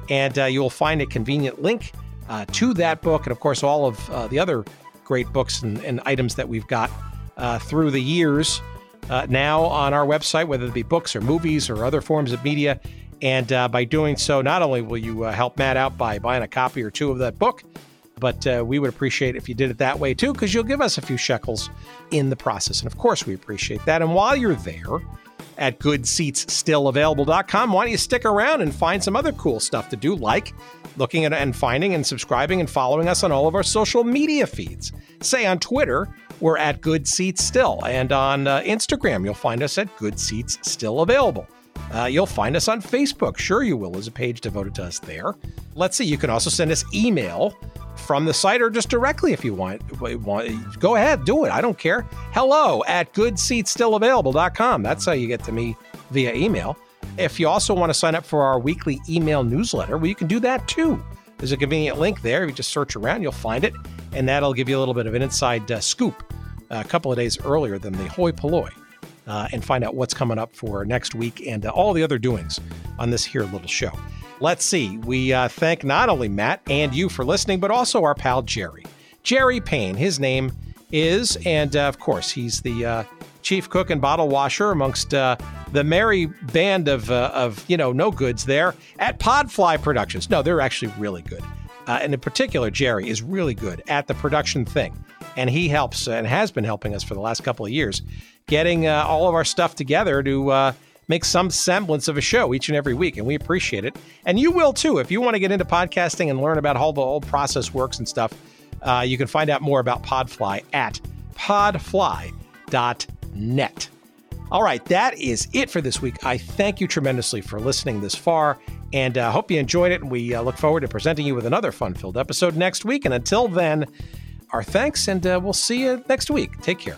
Speaker 8: And uh, you'll find a convenient link uh, to that book and, of course, all of uh, the other great books and, and items that we've got uh, through the years. Uh, now on our website, whether it be books or movies or other forms of media, and uh, by doing so, not only will you uh, help Matt out by buying a copy or two of that book, but uh, we would appreciate if you did it that way too, because you'll give us a few shekels in the process. And of course, we appreciate that. And while you're there at goodseatsstillavailable.com, why don't you stick around and find some other cool stuff to do, like looking at and finding and subscribing and following us on all of our social media feeds. Say on Twitter, we're at Good Seats Still, and on uh, Instagram, you'll find us at Good Seats Still Available. Uh, you'll find us on Facebook. Sure, you will. There's a page devoted to us there. Let's see. You can also send us email from the site or just directly if you want. Go ahead, do it. I don't care. Hello at goodseatsstillavailable.com. That's how you get to me via email. If you also want to sign up for our weekly email newsletter, well, you can do that too. There's a convenient link there. If you just search around, you'll find it, and that'll give you a little bit of an inside uh, scoop uh, a couple of days earlier than the hoi polloi uh, and find out what's coming up for next week and uh, all the other doings on this here little show. Let's see. We uh, thank not only Matt and you for listening, but also our pal Jerry. Jerry Payne, his name is, and uh, of course, he's the uh, chief cook and bottle washer amongst uh, the merry band of, of, you know, no goods there at Podfly Productions. No, they're actually really good. and in particular, Jerry is really good at the production thing and he helps and has been helping us for the last couple of years, getting uh, all of our stuff together to uh, make some semblance of a show each and every week, and we appreciate it. And you will too if you want to get into podcasting and learn about how the whole process works and stuff. Uh, you can find out more about Podfly at podfly.net. All right, that is it for this week. I thank you tremendously for listening this far and uh, hope you enjoyed it. And we uh, look forward to presenting you with another fun filled episode next week. And until then, our thanks, and uh, we'll see you next week. Take care.